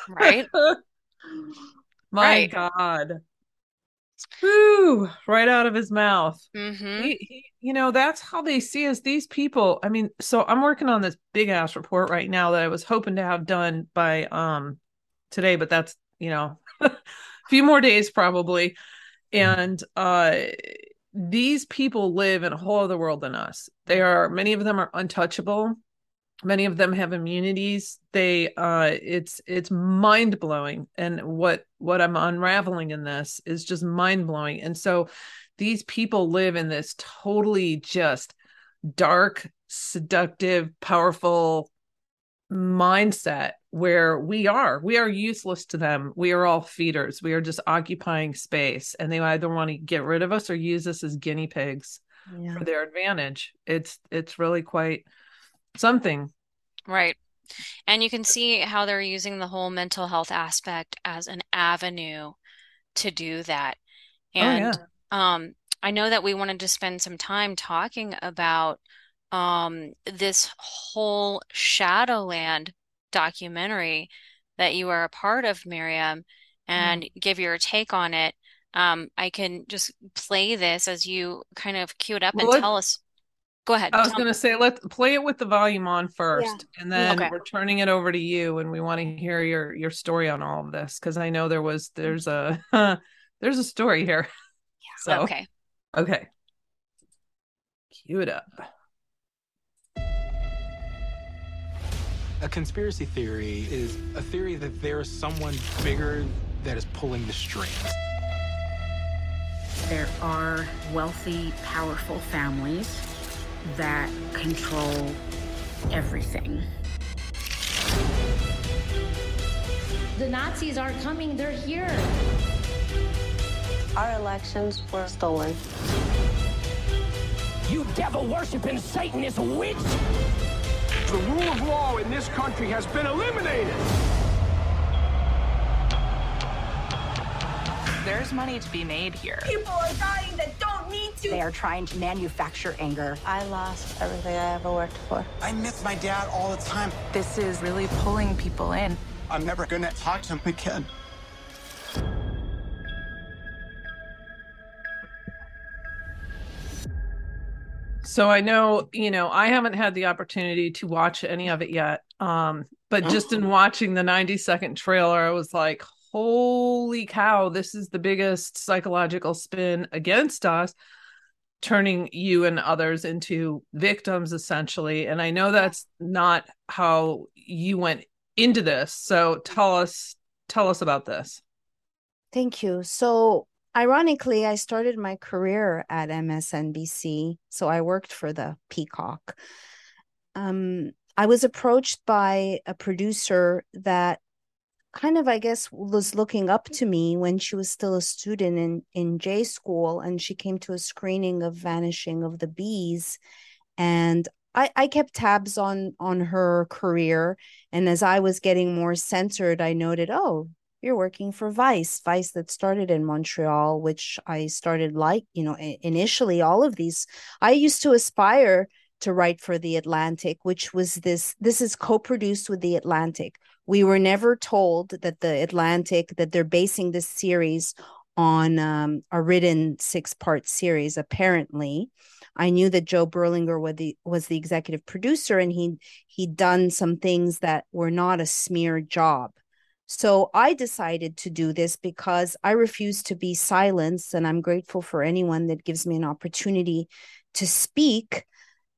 A: Right?
B: My right. God. Woo, right out of his mouth.
A: Mm-hmm.
B: He, he, you know, that's how they see us. These people. I mean, so I'm working on this big ass report right now that I was hoping to have done by um today, but that's you know a few more days probably. And uh these people live in a whole other world than us. They are many of them are untouchable. Many of them have immunities. They uh it's it's mind blowing. And what what I'm unraveling in this is just mind blowing. And so these people live in this totally just dark, seductive, powerful mindset where we are. We are useless to them. We are all feeders. We are just occupying space and they either want to get rid of us or use us as guinea pigs yeah. for their advantage. It's it's really quite something.
A: Right. And you can see how they're using the whole mental health aspect as an avenue to do that. And oh, yeah. um i know that we wanted to spend some time talking about um this whole shadowland documentary that you are a part of, Maryam, and mm. give your take on it. Um, I can just play this as you kind of cue it up well, and tell us. Go ahead.
B: I was going to say, let's play it with the volume on first, yeah. and then okay. we're turning it over to you, and we want to hear your your story on all of this because I know there was there's a there's a story here.
A: Yeah. So okay,
B: okay, cue it up.
K: A conspiracy theory is a theory that there's someone bigger that is pulling the strings.
L: There are wealthy, powerful families that control everything.
M: The Nazis aren't coming, they're here.
H: Our elections were stolen.
N: You devil worshipping Satanist witch!
O: The rule of law in this country has been eliminated.
P: There's money to be made here.
Q: People are dying that don't need to.
L: They are trying to manufacture anger.
H: I lost everything I ever worked for.
R: I miss my dad all the time.
P: This is really pulling people in.
R: I'm never gonna talk to him again.
B: So I know, you know, I haven't had the opportunity to watch any of it yet. Um, but just in watching the 90 second trailer, I was like, holy cow, this is the biggest psychological spin against us, turning you and others into victims essentially. And I know that's not how you went into this. So tell us tell us about this.
C: Thank you. So ironically, I started my career at MSNBC. So I worked for the Peacock. Um, I was approached by a producer that kind of, I guess, was looking up to me when she was still a student in, in J school. And she came to a screening of Vanishing of the Bees. And I, I kept tabs on on her career. And as I was getting more censored, I noted, oh, you're working for Vice, Vice that started in Montreal, which I started like, you know, initially all of these. I used to aspire to write for the Atlantic, which was this this is co-produced with the Atlantic. We were never told that the Atlantic that they're basing this series on um, a written six-part series apparently. I knew that Joe Berlinger was the was the executive producer and he he'd done some things that were not a smear job so I decided to do this because I refuse to be silenced. And I'm grateful for anyone that gives me an opportunity to speak.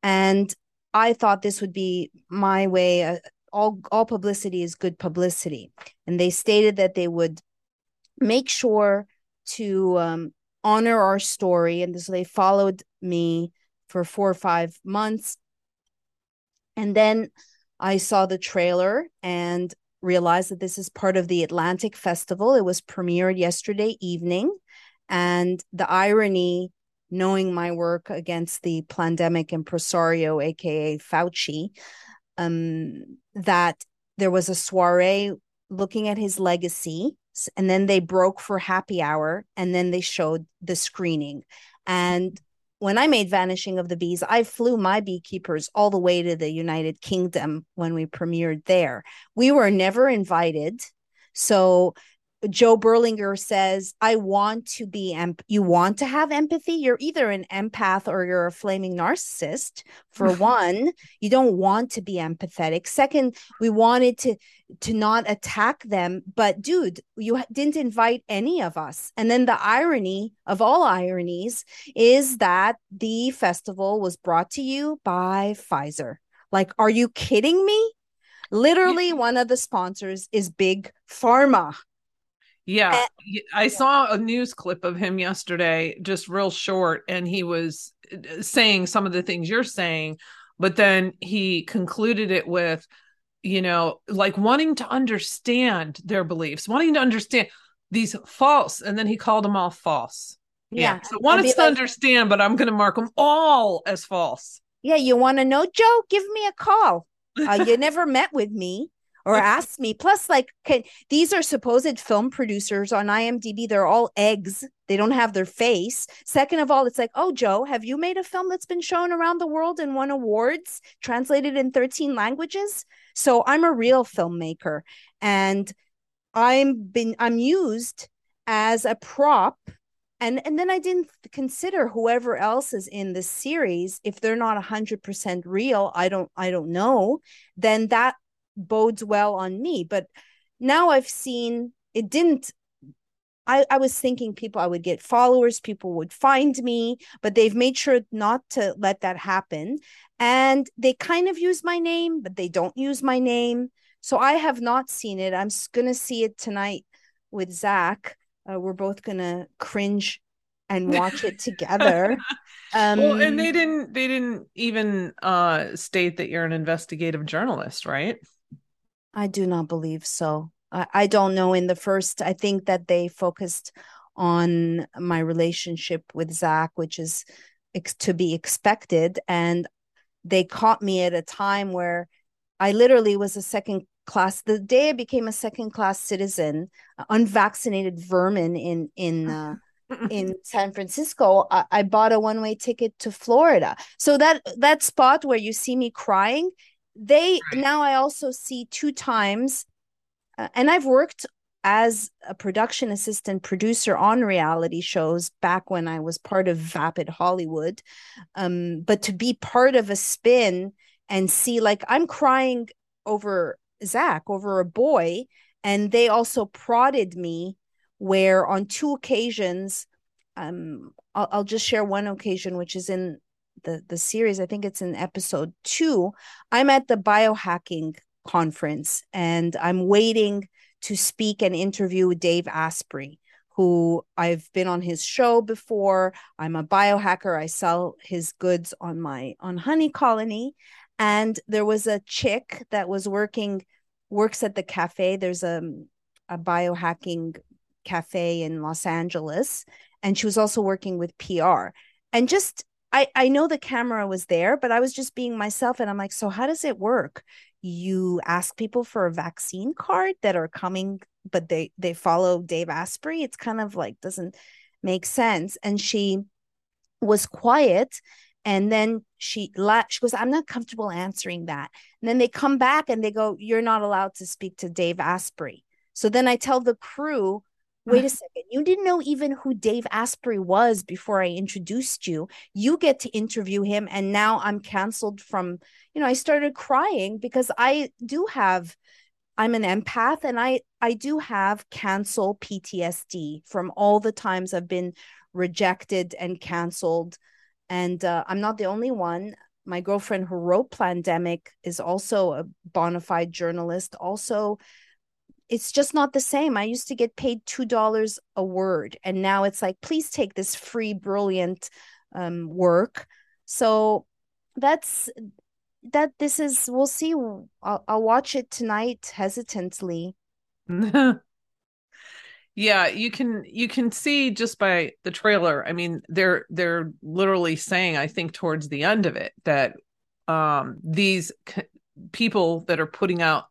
C: And I thought this would be my way. Uh, all, all publicity is good publicity. And they stated that they would make sure to um, honor our story. And so they followed me for four or five months. And then I saw the trailer and realized that this is part of the Atlantic Festival. It was premiered yesterday evening. And the irony, knowing my work against the pandemic impresario, aka Fauci, um, that there was a soiree looking at his legacy. And then they broke for happy hour and then they showed the screening. And when I made Vanishing of the Bees, I flew my beekeepers all the way to the United Kingdom when we premiered there. We were never invited. So Joe Berlinger says, I want to be, you want to have empathy. You're either an empath or you're a flaming narcissist. For one, you don't want to be empathetic. Second, we wanted to, to not attack them. But dude, you didn't invite any of us. And then the irony of all ironies is that the festival was brought to you by Pfizer. Like, are you kidding me? Literally, one of the sponsors is Big Pharma.
B: Yeah, I saw a news clip of him yesterday, just real short, and he was uh, saying some of the things you're saying, but then he concluded it with, you know, like wanting to understand their beliefs, wanting to understand these false, and then he called them all false.
C: Yeah. yeah.
B: So wanted to like, understand, but I'm going to mark them all as false.
C: Yeah. You want to know, Joe? Give me a call. Uh, you never met with me or ask me. Plus, like, can, these are supposed film producers on IMDb. They're all eggs. They don't have their face. Second of all, it's like, oh, Joe, have you made a film that's been shown around the world and won awards, translated in 13 languages? So I'm a real filmmaker, and I'm been I'm used as a prop. And, and then I didn't consider whoever else is in the series if they're not 100% real I don't I don't know then that bodes well on me. But now I've seen it didn't. I, I was thinking people, I would get followers, people would find me, but they've made sure not to let that happen. And they kind of use my name, but they don't use my name. So I have not seen it. I'm going to see it tonight with Zach. Uh, we're both going to cringe and watch it together.
B: Um, well, and they didn't they didn't even uh, state that you're an investigative journalist, right?
C: I do not believe so. I, I don't know. In the first, I think that they focused on my relationship with Zach, which is ex- to be expected. And they caught me at a time where I literally was a second class the day I became a second class citizen, unvaccinated vermin in in uh, in San Francisco, I, I bought a one way ticket to Florida. So that that spot where you see me crying, they now I also see two times, uh, and I've worked as a production assistant producer on reality shows back when I was part of Vapid Hollywood. Um, but to be part of a spin and see, like, I'm crying over Zach, over a boy, and they also prodded me where on two occasions, um, I'll, I'll just share one occasion, which is in the the series. I think it's in episode two. I'm at the biohacking conference and I'm waiting to speak and interview Dave Asprey, who I've been on his show before. I'm a biohacker. I sell his goods on my on Honey Colony. And there was a chick that was working, works at the cafe. There's a, a biohacking cafe in Los Angeles. And she was also working with PR. And just I, I know the camera was there, but I was just being myself. And I'm like, so how does it work? you ask people for a vaccine card that are coming but they they follow dave asprey it's kind of like doesn't make sense and she was quiet and then she la- she goes i'm not comfortable answering that and then they come back and they go you're not allowed to speak to dave asprey so then i tell the crew wait a second you didn't know even who dave asprey was before i introduced you. You get to interview him and now i'm canceled from you know i started crying because i do have i'm an empath and i i do have cancel ptsd from all the times i've been rejected and canceled. And uh, i'm not the only one. My girlfriend who wrote Plandemic is also a bona fide journalist. Also it's just not the same. I used to get paid two dollars a word, and now it's like, please take this free, brilliant um, work. So that's that. This is. We'll see. I'll, I'll watch it tonight hesitantly.
B: yeah, you can you can see just by the trailer. I mean, they're they're literally saying, I think, towards the end of it that um these c- people that are putting out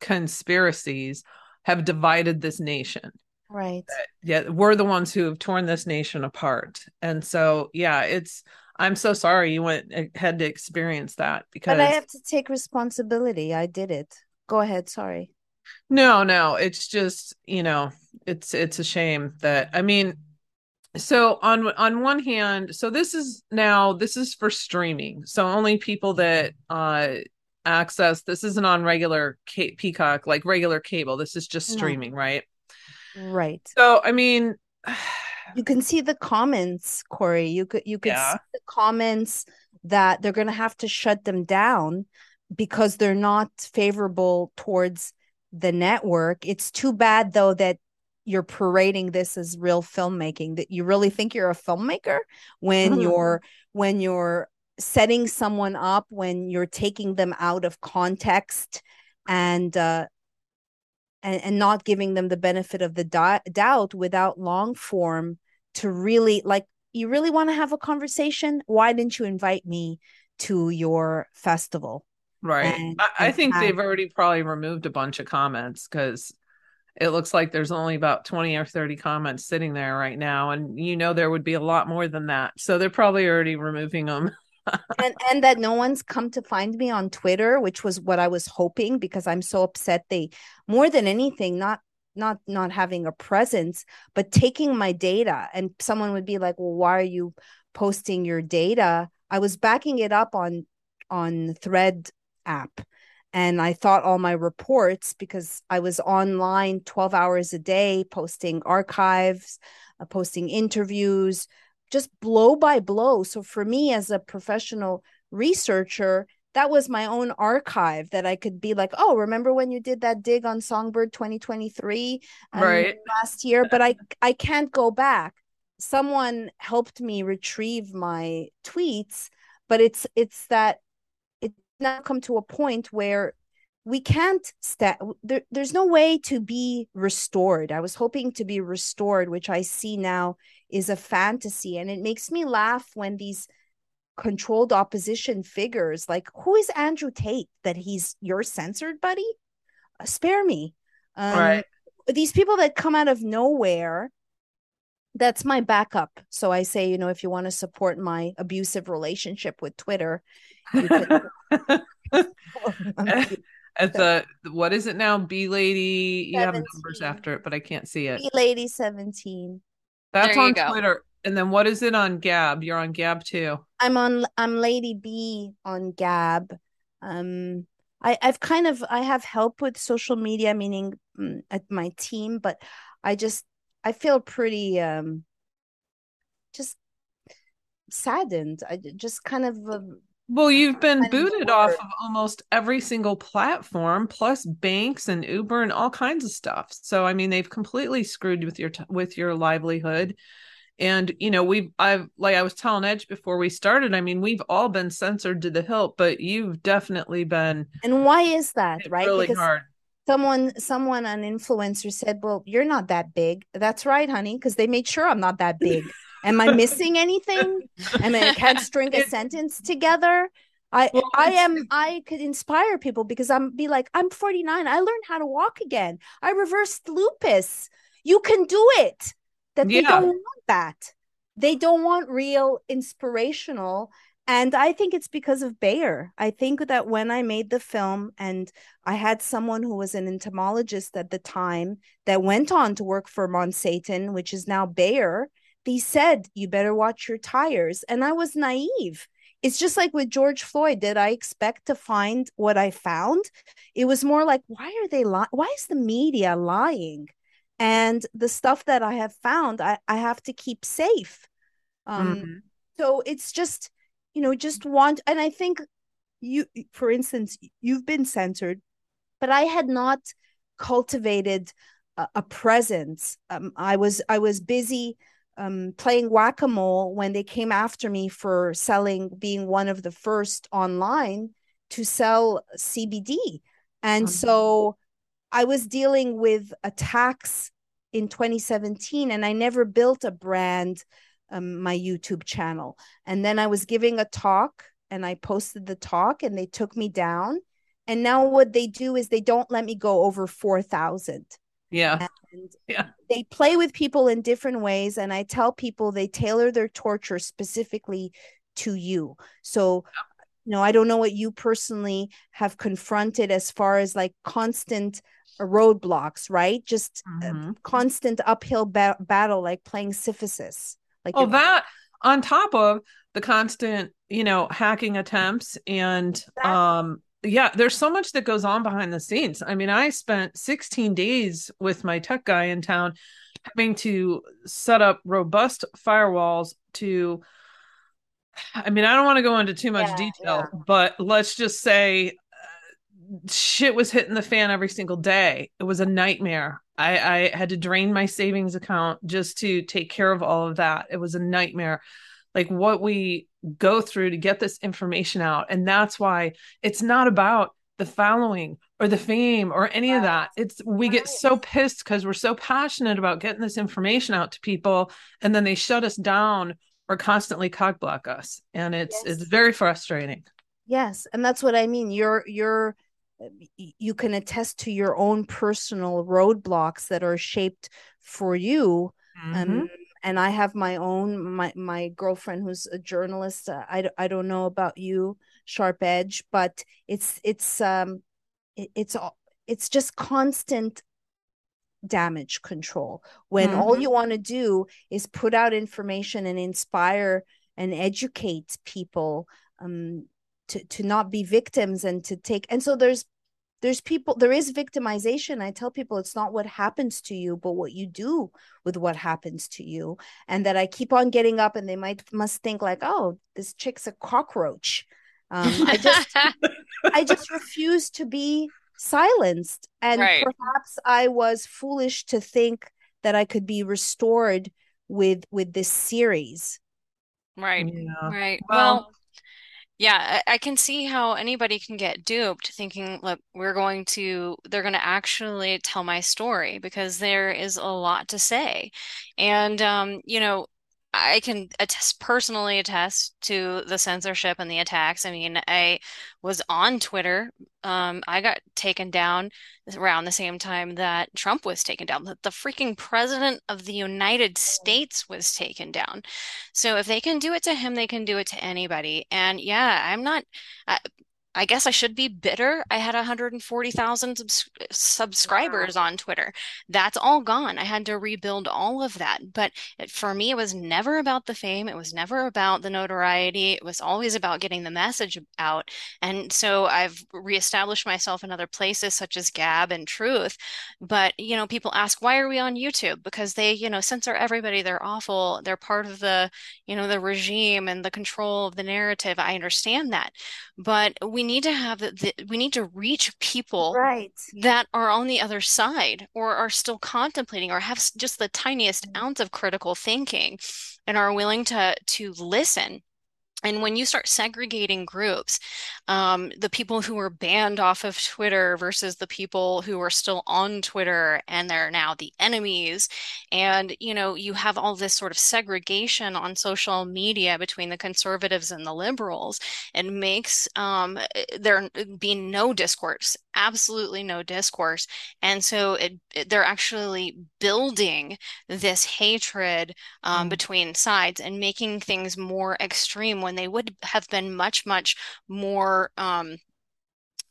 B: conspiracies have divided this nation.
C: Right.
B: Yeah, we're the ones who have torn this nation apart. And so, yeah, it's I'm so sorry you went eh, had to experience that because
C: But I have to take responsibility. I did it. Go ahead, sorry.
B: No, no, it's just, you know, it's it's a shame that I mean, so on on one hand, so this is now this is for streaming. So only people that uh access. This isn't on regular K- Peacock, like regular cable. This is just streaming, no. right?
C: Right.
B: So, I mean,
C: you can see the comments, Corey. You could you could yeah. see the comments that they're going to have to shut them down because they're not favorable towards the network. It's too bad though that you're parading this as real filmmaking that you really think you're a filmmaker when mm-hmm. you're when you're setting someone up when you're taking them out of context and uh and, and not giving them the benefit of the di- doubt without long form to really like you really want to have a conversation? Why didn't you invite me to your festival?
B: Right. And, I, I, think have... they've already probably removed a bunch of comments because it looks like there's only about 20 or 30 comments sitting there right now and you know there would be a lot more than that. So they're probably already removing them
C: and and that no one's come to find me on Twitter, which was what I was hoping because I'm so upset they more than anything not not not having a presence but taking my data and someone would be like, "Well, why are you posting your data?" I was backing it up on on Thread app and I thought all my reports because I was online 12 hours a day posting archives, uh, posting interviews, just blow by blow. So for me as a professional researcher, that was my own archive that I could be like, oh, remember when you did that dig on Songbird 2023
B: um, right.
C: last year? But I I can't go back. Someone helped me retrieve my tweets, but it's it's that it's now come to a point where we can't sta- there, there's no way to be restored. I was hoping to be restored, which I see now is a fantasy. And it makes me laugh when these controlled opposition figures, like who is Andrew Tate that he's your censored buddy? spare me. Um,
B: Right.
C: These people that come out of nowhere, that's my backup. So I say, you know, if you want to support my abusive relationship with Twitter, you could.
B: It's a what is it now? B lady. You have numbers after it, but I can't see it.
C: Be Lady 17.
B: That's on
A: go.
B: Twitter. And then what is it on Gab? You're on Gab too.
C: I'm on I'm Lady B on Gab. Um I I've kind of I have help with social media meaning mm, at my team but I just I feel pretty um just saddened. I just kind of um,
B: Well, you've been booted off of almost every single platform, plus banks and Uber and all kinds of stuff. So, I mean, they've completely screwed with your t- with your livelihood. And you know, we've I've like I was telling Edge before we started. I mean, we've all been censored to the hilt, but you've definitely been
C: and why is that, right?
B: really
C: Because
B: hard.
C: someone someone an influencer said, "Well, you're not that big." That's right, honey, because they made sure I'm not that big. Am I missing anything? I mean, I can't string a sentence together. I
B: Well,
C: I am I could inspire people because I'm be like, I'm 49. I learned how to walk again. I reversed lupus. You can do it. That they
B: Yeah.
C: don't want that. They don't want real inspirational. And I think it's because of Bayer. I think that when I made the film and I had someone who was an entomologist at the time that went on to work for Monsatan, which is now Bayer, they said, you better watch your tires. And I was naive. It's just like with George Floyd. Did I expect to find what I found? It was more like, why are they lying? Why is the media lying? And the stuff that I have found, I, I have to keep safe. Um,
B: Mhm.
C: so it's just, you know, just want, and I think you, for instance, you've been censored, but I had not cultivated a, a presence. Um, I was, I was busy um, playing whack a mole when they came after me for selling, being one of the first online to sell CBD. And
B: Mhm.
C: so I was dealing with attacks in 2017, and I never built a brand, um, my YouTube channel. And then I was giving a talk, and I posted the talk, and they took me down. And now what they do is they don't let me go over 4,000
B: Yeah.
C: and
B: Yeah.
C: they play with people in different ways and i tell people they tailor their torture specifically to you so you know i don't know what you personally have confronted as far as like constant roadblocks right just uh,
B: Mhm.
C: constant uphill ba- battle like playing syphilis like
B: Oh, that on top of the constant, you know, hacking attempts and um yeah, there's so much that goes on behind the scenes. I mean, I spent 16 days with my tech guy in town having to set up robust firewalls to I mean, I don't want to go into too much
C: Yeah,
B: detail, but let's just say uh, shit was hitting the fan every single day. It was a nightmare. I, I had to drain my savings account just to take care of all of that. It was a nightmare. Like what we go through to get this information out. And that's why it's not about the following or the fame or any of that. It's we get so pissed because we're so passionate about getting this information out to people and then they shut us down or constantly cockblock us. And it's
C: Yes.
B: it's very frustrating.
C: Yes, and that's what I mean. You're you're you can attest to your own personal roadblocks that are shaped for you.
B: Mhm.
C: Um, and I have my own my my girlfriend who's a journalist. Uh, I I don't know about you, Sharp Edge, but it's it's um it, it's all it's just constant damage control when all
B: Mhm.
C: you want to do is put out information and inspire and educate people um to to not be victims and to take and so there's there's people there is victimization i tell people it's not what happens to you but what you do with what happens to you and that i keep on getting up and they might must think like oh this chick's a cockroach um i just i just refuse to be silenced and
A: Right.
C: perhaps i was foolish to think that i could be restored with with this series
A: Right.
B: Yeah.
A: Right.
B: Well-
A: Well, yeah, I, can see how anybody can get duped thinking, look, we're going to, they're going to actually tell my story because there is a lot to say. And, um, you know, I can attest personally attest to the censorship and the attacks. I mean, I was on Twitter. Um, I got taken down around the same time that Trump was taken down. The, the freaking president of the United States was taken down. So if they can do it to him, they can do it to anybody. And yeah, I'm not. Uh, I guess I should be bitter. I had 140,000 subs subscribers wow. on Twitter. That's all gone. I had to rebuild all of that. But it, for me, it was never about the fame. It was never about the notoriety. It was always about getting the message out. And so I've reestablished myself in other places such as Gab and Truth. But, you know, people ask, why are we on YouTube? Because they, you know, censor everybody. They're awful. They're part of the, you know, the regime and the control of the narrative. I understand that. But we we need to have the, we need to reach people
C: right.
A: that are on the other side or are still contemplating or have just the tiniest mm-hmm. ounce of critical thinking and are willing to to listen and when you start segregating groups, um, the people who were banned off of Twitter versus the people who are still on Twitter and they're now the enemies, and you know you have all this sort of segregation on social media between the conservatives and the liberals, it makes um, there be no discourse absolutely no discourse and so it, it, they're actually building this hatred um, mm. between sides and making things more extreme when they would have been much much more um,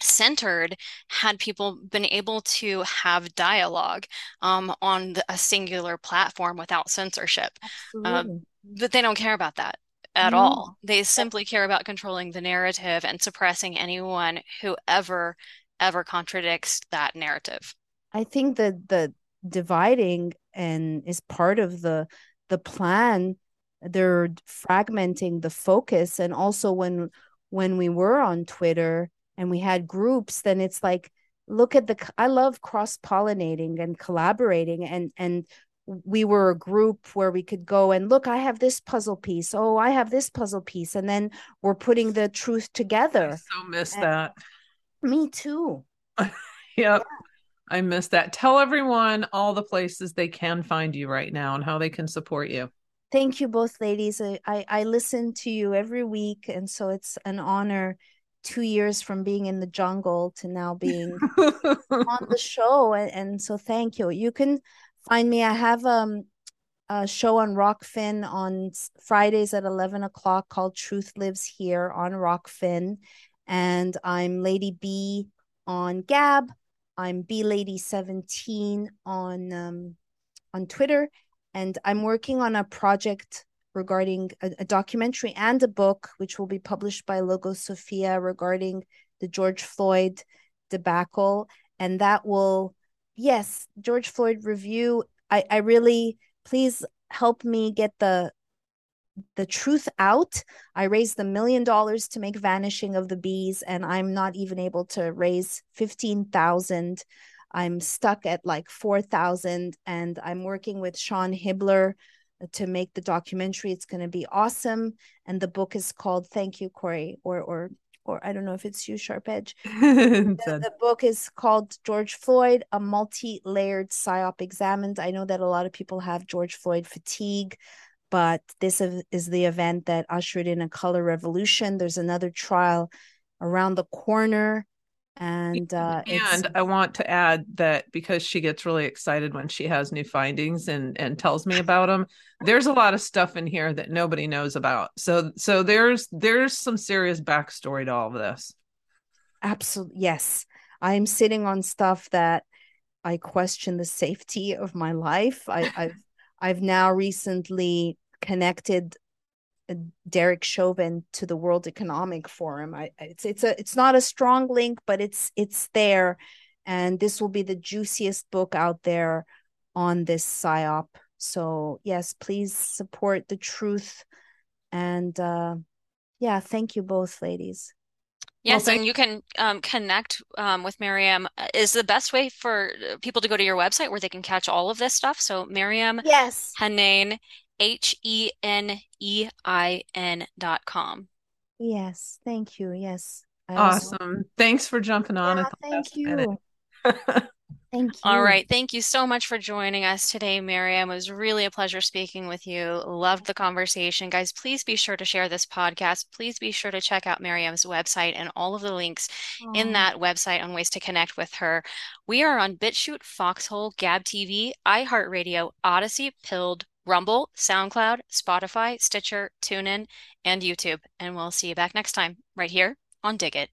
A: centered had people been able to have dialogue um, on the, a singular platform without censorship um, but they don't care about that at no. all. They simply care about controlling the narrative and suppressing anyone who ever ever contradicts that narrative.
C: I think that the dividing and is part of the the plan. They're fragmenting the focus, and also when when we were on Twitter and we had groups, then it's like look at the. I love cross pollinating and collaborating, and and we were a group where we could go and look i have this puzzle piece oh i have this puzzle piece and then we're putting the truth together
B: I so miss and, that
C: me too.
B: yep. Yeah. I miss that. Tell everyone all the places they can find you right now and how they can support you.
C: Thank you both ladies. I, I, I listen to you every week and so it's an honor two years from being in the jungle to now being on the show and, and so thank you. You can find me. I have um a show on Rokfin on Fridays at 11 o'clock called Truth Lives Here on Rokfin and I'm Lady B on Gab. I'm B Lady 17 on um, on Twitter, and I'm working on a project regarding a, a, documentary and a book, which will be published by Logosophia regarding the George Floyd debacle, and that will, yes, George Floyd review. I I really please help me get the the truth out. I raised the million dollars to make Vanishing of the Bees, and I'm not even able to raise 15,000. I'm stuck at like 4,000, and I'm working with Sean Hibbeler uh, to make the documentary. It's going to be awesome. And the book is called Thank You, Corey, or, or, or I don't know if it's you, Sharp Edge. the, the book is called George Floyd, a multi layered PSYOP examined. I know that a lot of people have George Floyd fatigue but this is the event that ushered in a color revolution. There's another trial around the corner. And uh,
B: and I want to add that because she gets really excited when she has new findings and and tells me about them, there's a lot of stuff in here that nobody knows about. So so there's there's some serious backstory to all of this.
C: Absolutely, yes. I'm sitting on stuff that I question the safety of my life. I, I've I've now recently connected Derek Chauvin to the World Economic Forum. I, it's it's a it's not a strong link, but it's it's there, and this will be the juiciest book out there on this psyop. So yes, please support the truth, and uh, yeah, thank you both, ladies.
A: Yes, well, and you can um, connect um, with Maryam. Uh, is the best way for uh, people to go to your website where they can catch all of this stuff? So Maryam
C: yes.
A: Henein, H E N E I N dot com.
C: Yes, thank you. Yes.
B: I awesome. Also... Thanks for jumping on.
C: Yeah, thank you. Thank you.
A: All right. Thank you so much for joining us today, Maryam. It was really a pleasure speaking with you. Loved the conversation. Guys, please be sure to share this podcast. Please be sure to check out Maryam's website and all of the links Aww. in that website on ways to connect with her. We are on BitChute, Foxhole, Gab TV, iHeartRadio, Odysee, Pilled, Rumble, SoundCloud, Spotify, Stitcher, TuneIn, and YouTube. And we'll see you back next time, right here on Dig It.